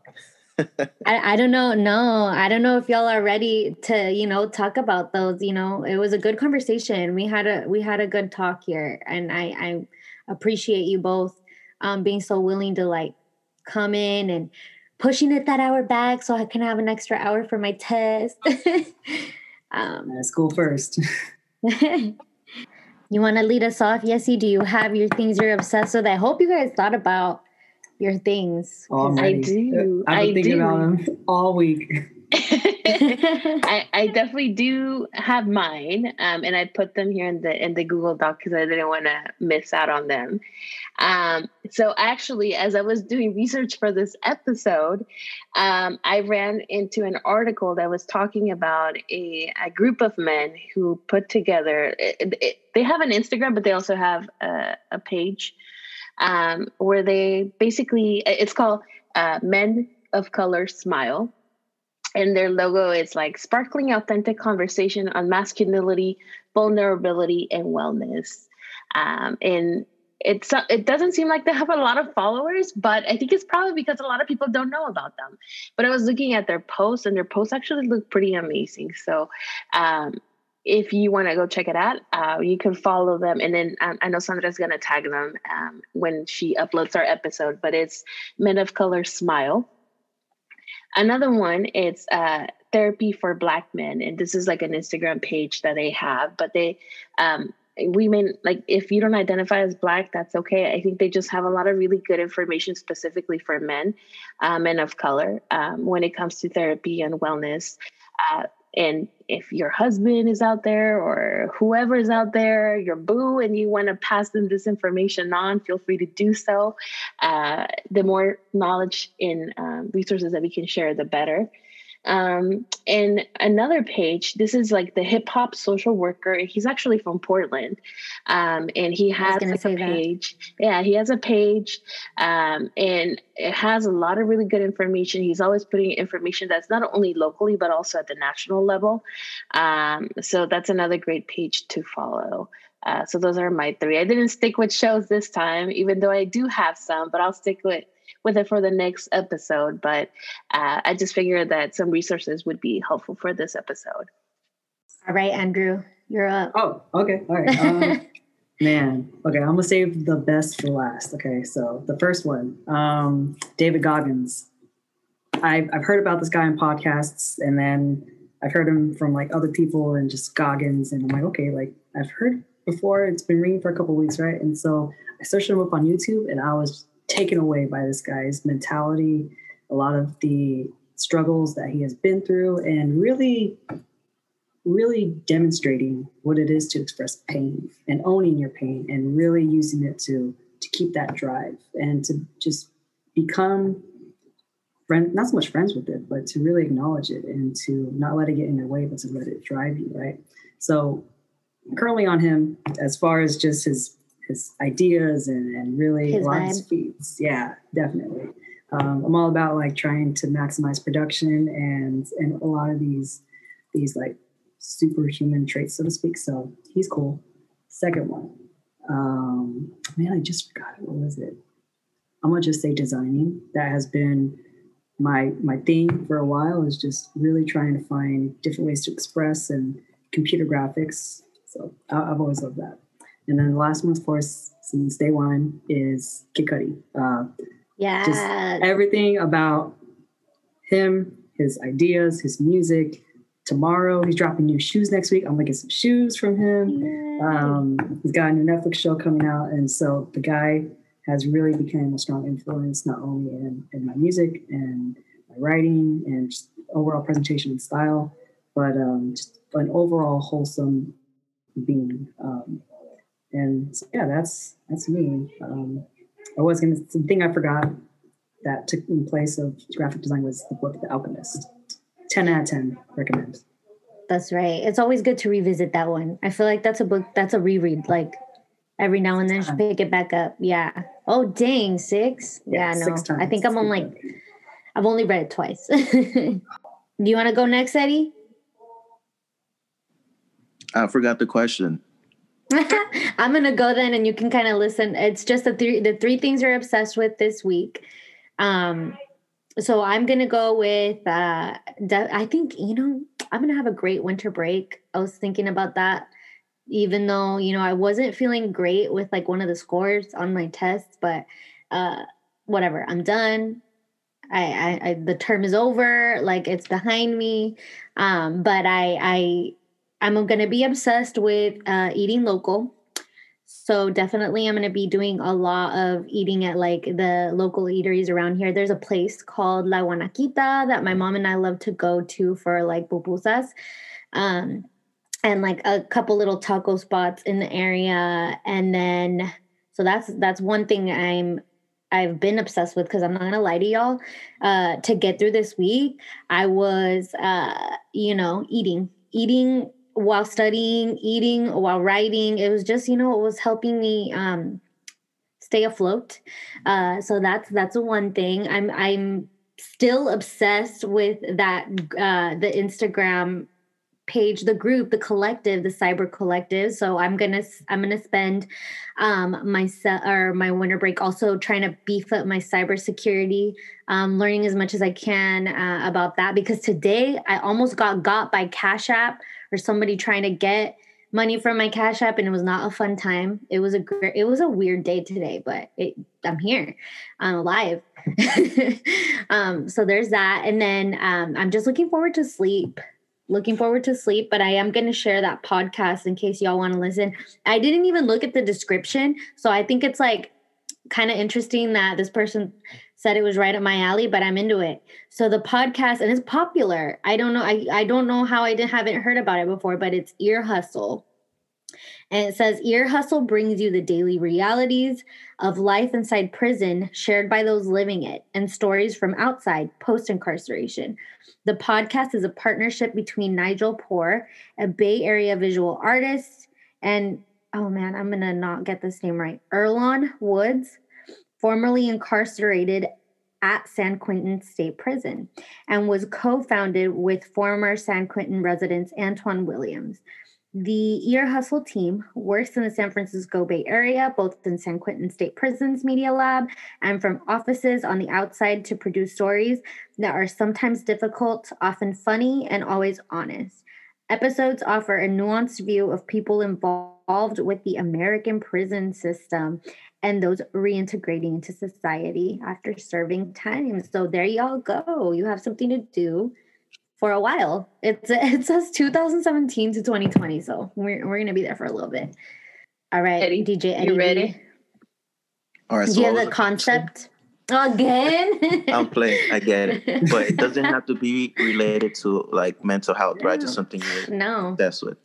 I, I don't know. No, I don't know if y'all are ready to, you know, talk about those. You know, it was a good conversation. We had a we had a good talk here, and I I appreciate you both um, being so willing to like come in and pushing it that hour back so I can have an extra hour for my test. um, school first. you want to lead us off, Yessie? Do you have your things you're obsessed with? I hope you guys thought about your things. Oh, I do. I've been I thinking do. about them all week. I, I, definitely do have mine, um, and I put them here in the in the Google Doc because I didn't want to miss out on them. Um, so actually, as I was doing research for this episode, um, I ran into an article that was talking about a, a group of men who put together. It, it, they have an Instagram, but they also have a, a page um, where they basically it's called uh, Men of Color Smile, and their logo is like sparkling, authentic conversation on masculinity, vulnerability, and wellness. Um, and it's it doesn't seem like they have a lot of followers, but I think it's probably because a lot of people don't know about them. But I was looking at their posts, and their posts actually look pretty amazing. So um, if you want to go check it out, uh, you can follow them. And then um, I know Sandra's going to tag them um, when she uploads our episode, but it's Men of Color Smile. Another one, it's uh, Therapy for Black Men. And this is like an Instagram page that they have, but they, um, women like if you don't identify as black that's okay i think they just have a lot of really good information specifically for men uh, men of color um, when it comes to therapy and wellness uh, and if your husband is out there or whoever is out there, your boo, and you want to pass them this information on, feel free to do so. Uh, the more knowledge and um, resources that we can share, the better. Um, and another page, this is like the hip hop social worker. He's actually from Portland. Um, and he has like a page. That. Yeah, he has a page. Um, and it has a lot of really good information. He's always putting information that's not only locally, but also at the national level. Um, so that's another great page to follow. Uh, so those are my three. I didn't stick with shows this time, even though I do have some, but I'll stick with with it for the next episode. But uh, I just figured that some resources would be helpful for this episode. All right, Andrew, you're up. Oh, okay. All right. Um, man, okay, I'm gonna save the best for last. Okay, so the first one, um, David Goggins. I've I've heard about this guy in podcasts, and then I've heard him from like other people and just Goggins, and I'm like, okay, like I've heard before. It's been ringing for a couple weeks, right? And so I searched him up on YouTube, and I was taken away by this guy's mentality, a lot of the struggles that he has been through, and really, really demonstrating what it is to express pain and owning your pain and really using it to to keep that drive and to just become friend not so much friends with it but to really acknowledge it and to not let it get in your way but to let it drive you right? So currently on him as far as just his his ideas and, and really His a lot of feats. Yeah, definitely. Um, I'm all about like trying to maximize production and and a lot of these these like superhuman traits, so to speak. So he's cool. Second one, um, man, I just forgot. What was it? I'm gonna just say designing. That has been my my thing for a while. Is just really trying to find different ways to express and computer graphics. So I, I've always loved that. And then the last one, of course, since day one, is Kid Cudi. Uh, Yeah. Just everything about him, his ideas, his music. Tomorrow, he's dropping new shoes next week. I'm gonna get some shoes from him. Um, he's got a new Netflix show coming out, and so the guy has really become a strong influence not only in, in my music and my writing and just overall presentation and style, but um, just an overall wholesome being. Um, and yeah, that's that's me. Um, I was gonna the thing I forgot that took in place of graphic design was the book The Alchemist. Ten out of ten, recommend. That's right. It's always good to revisit that one. I feel like that's a book that's a reread. Like every now and then just pick it back up. Yeah. Oh dang, six? Yeah, no. six I think. I'm on like I've only read it twice. Do you want to go next, Eddie? I forgot the question. I'm gonna go then, and you can kind of listen. It's just the three the three things you're obsessed with this week. Um, so I'm gonna go with. Uh, I think you know I'm gonna have a great winter break. I was thinking about that, even though you know I wasn't feeling great with like one of the scores on my tests, but uh, whatever. I'm done. I, I, I the term is over. Like it's behind me. Um, but I I I'm going to be obsessed with uh, eating local. So definitely, I'm going to be doing a lot of eating at like the local eateries around here. There's a place called La Guanaquita that my mom and I love to go to for like pupusas. Um, and like a couple little taco spots in the area. And then, so that's that's one thing I'm I've been obsessed with because I'm not gonna lie to y'all. Uh, to get through this week, I was, uh, you know, eating, eating while studying, eating while writing. It was just, you know, it was helping me um, stay afloat. Uh, so that's that's one thing. I'm I'm still obsessed with that uh, the Instagram page the group the collective the cyber collective so i'm gonna i'm gonna spend um my se- or my winter break also trying to beef up my cybersecurity um learning as much as i can uh, about that because today i almost got got by cash app or somebody trying to get money from my cash app and it was not a fun time. It was a great it was a weird day today but it, i'm here. I'm alive. Um so there's that. And then um i'm just looking forward to sleep looking forward to sleep but i am going to share that podcast in case y'all want to listen. I didn't even look at the description so i think it's like kind of interesting that this person said it was right up my alley but i'm into it. So the podcast and it's popular. I don't know i, I don't know how i didn't haven't heard about it before but it's ear hustle. And it says ear hustle brings you the daily realities of life inside prison shared by those living it and stories from outside post incarceration the podcast is a partnership between Nigel Poor, a Bay Area visual artist, and oh man, I'm gonna not get this name right. Earlonne Woods, formerly incarcerated at San Quentin State Prison, and was co-founded with former San Quentin resident Antwan Williams. The Ear Hustle team works in the San Francisco Bay Area, both in San Quentin State Prison's Media Lab and from offices on the outside to produce stories that are sometimes difficult, often funny, and always honest. Episodes offer a nuanced view of people involved with the American prison system and those reintegrating into society after serving time. So there y'all go. You have something to do for a while. It's it says 2017 to 2020, so we're we're gonna be there for a little bit. All right, Eddie, DJ Eddie. you ready? All right. Do so you have the the question? concept again? I'm playing. I get it, but it doesn't have to be related to like mental health, right? Just something you're no. that's what.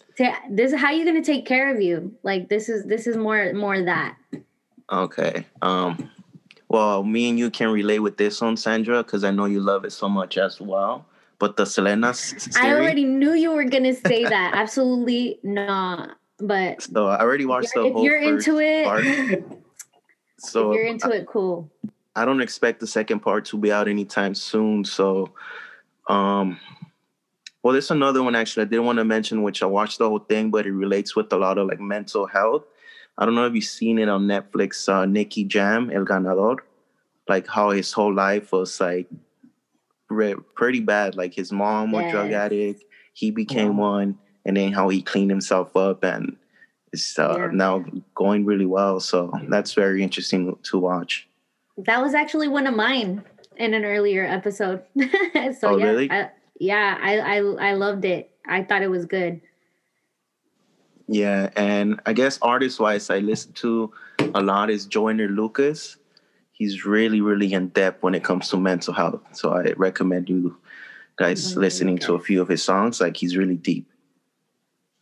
This is how you're gonna take care of you. Like this is this is more more that. Okay. Um. Well, me and you can relate with this one, Sandra, because I know you love it so much as well. But the Selena I already knew you were gonna say that. Absolutely not. But so I already watched the if whole. you're first into it, part. So if you're into it, cool. I don't expect the second part to be out anytime soon. So, um, well, there's another one actually I didn't want to mention, which I watched the whole thing, but it relates with a lot of like mental health. I don't know if you've seen it on Netflix. Uh, Nicky Jam, El Ganador, like how his whole life was like re- pretty bad. Like his mom was drug addict, he became one, and then how he cleaned himself up and it's uh, Yeah. now going really well. So that's very interesting to watch. That was actually one of mine in an earlier episode. so Oh, yeah, really? I, yeah, I, I I loved it. I thought it was good. Yeah, and I guess artist wise, I listen to a lot is Joyner Lucas. He's really, really in depth when it comes to mental health. So I recommend you guys Joyner listening to a few of his songs. Like he's really deep.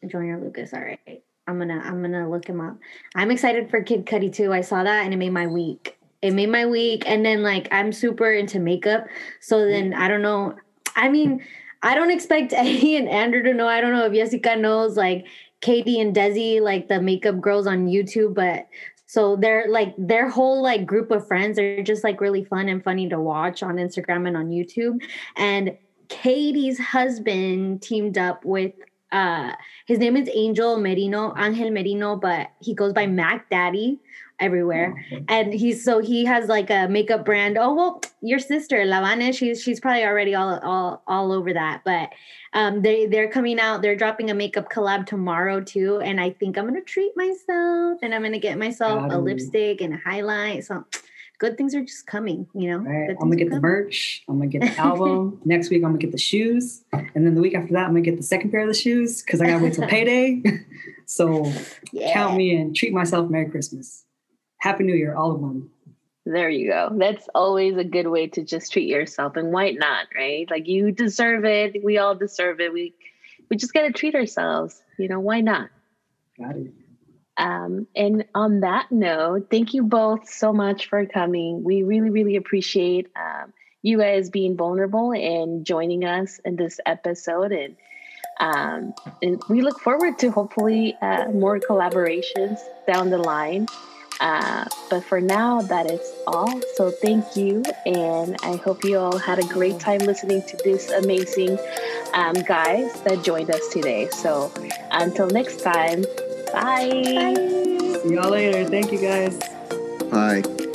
Joyner Lucas. All right. I'm gonna I'm gonna look him up. I'm excited for Kid Cudi too. I saw that and it made my week. It made my week. And then like I'm super into makeup. So then I don't know. I mean, I don't expect Eddie and Andrew to know. I don't know if Jessica knows like Katie and Desi, like the makeup girls on YouTube, but so they're like their whole like group of friends are just like really fun and funny to watch on Instagram and on YouTube. And Katie's husband teamed up with uh his name is Angel Merino, Angel Merino, but he goes by Mac Daddy everywhere. And he's so he has like a makeup brand. Oh well, your sister Lavana, she's she's probably already all all all over that. But um they they're coming out, they're dropping a makeup collab tomorrow too. And I think I'm gonna treat myself and I'm gonna get myself a lipstick and a highlight. So good things are just coming, you know. Right, I'm gonna get the merch. I'm gonna get the album. Next week, I'm gonna get the shoes, and then the week after that, I'm gonna get the second pair of the shoes because I gotta wait till payday. so Yeah. count me in. Treat myself. Merry Christmas. Happy New Year, all of them. There you go. That's always a good way to just treat yourself. And why not, right? Like you deserve it. We all deserve it. We we just gotta treat ourselves. You know, why not? Got it. Um, and on that note, thank you both so much for coming. We really, really appreciate um, you guys being vulnerable and joining us in this episode. And, um, and we look forward to hopefully uh, more collaborations down the line. Uh, but for now, that is all. So thank you. And I hope you all had a great time listening to this amazing um, guys that joined us today. So until next time, Bye. Bye. See y'all later. Thank you guys. Bye.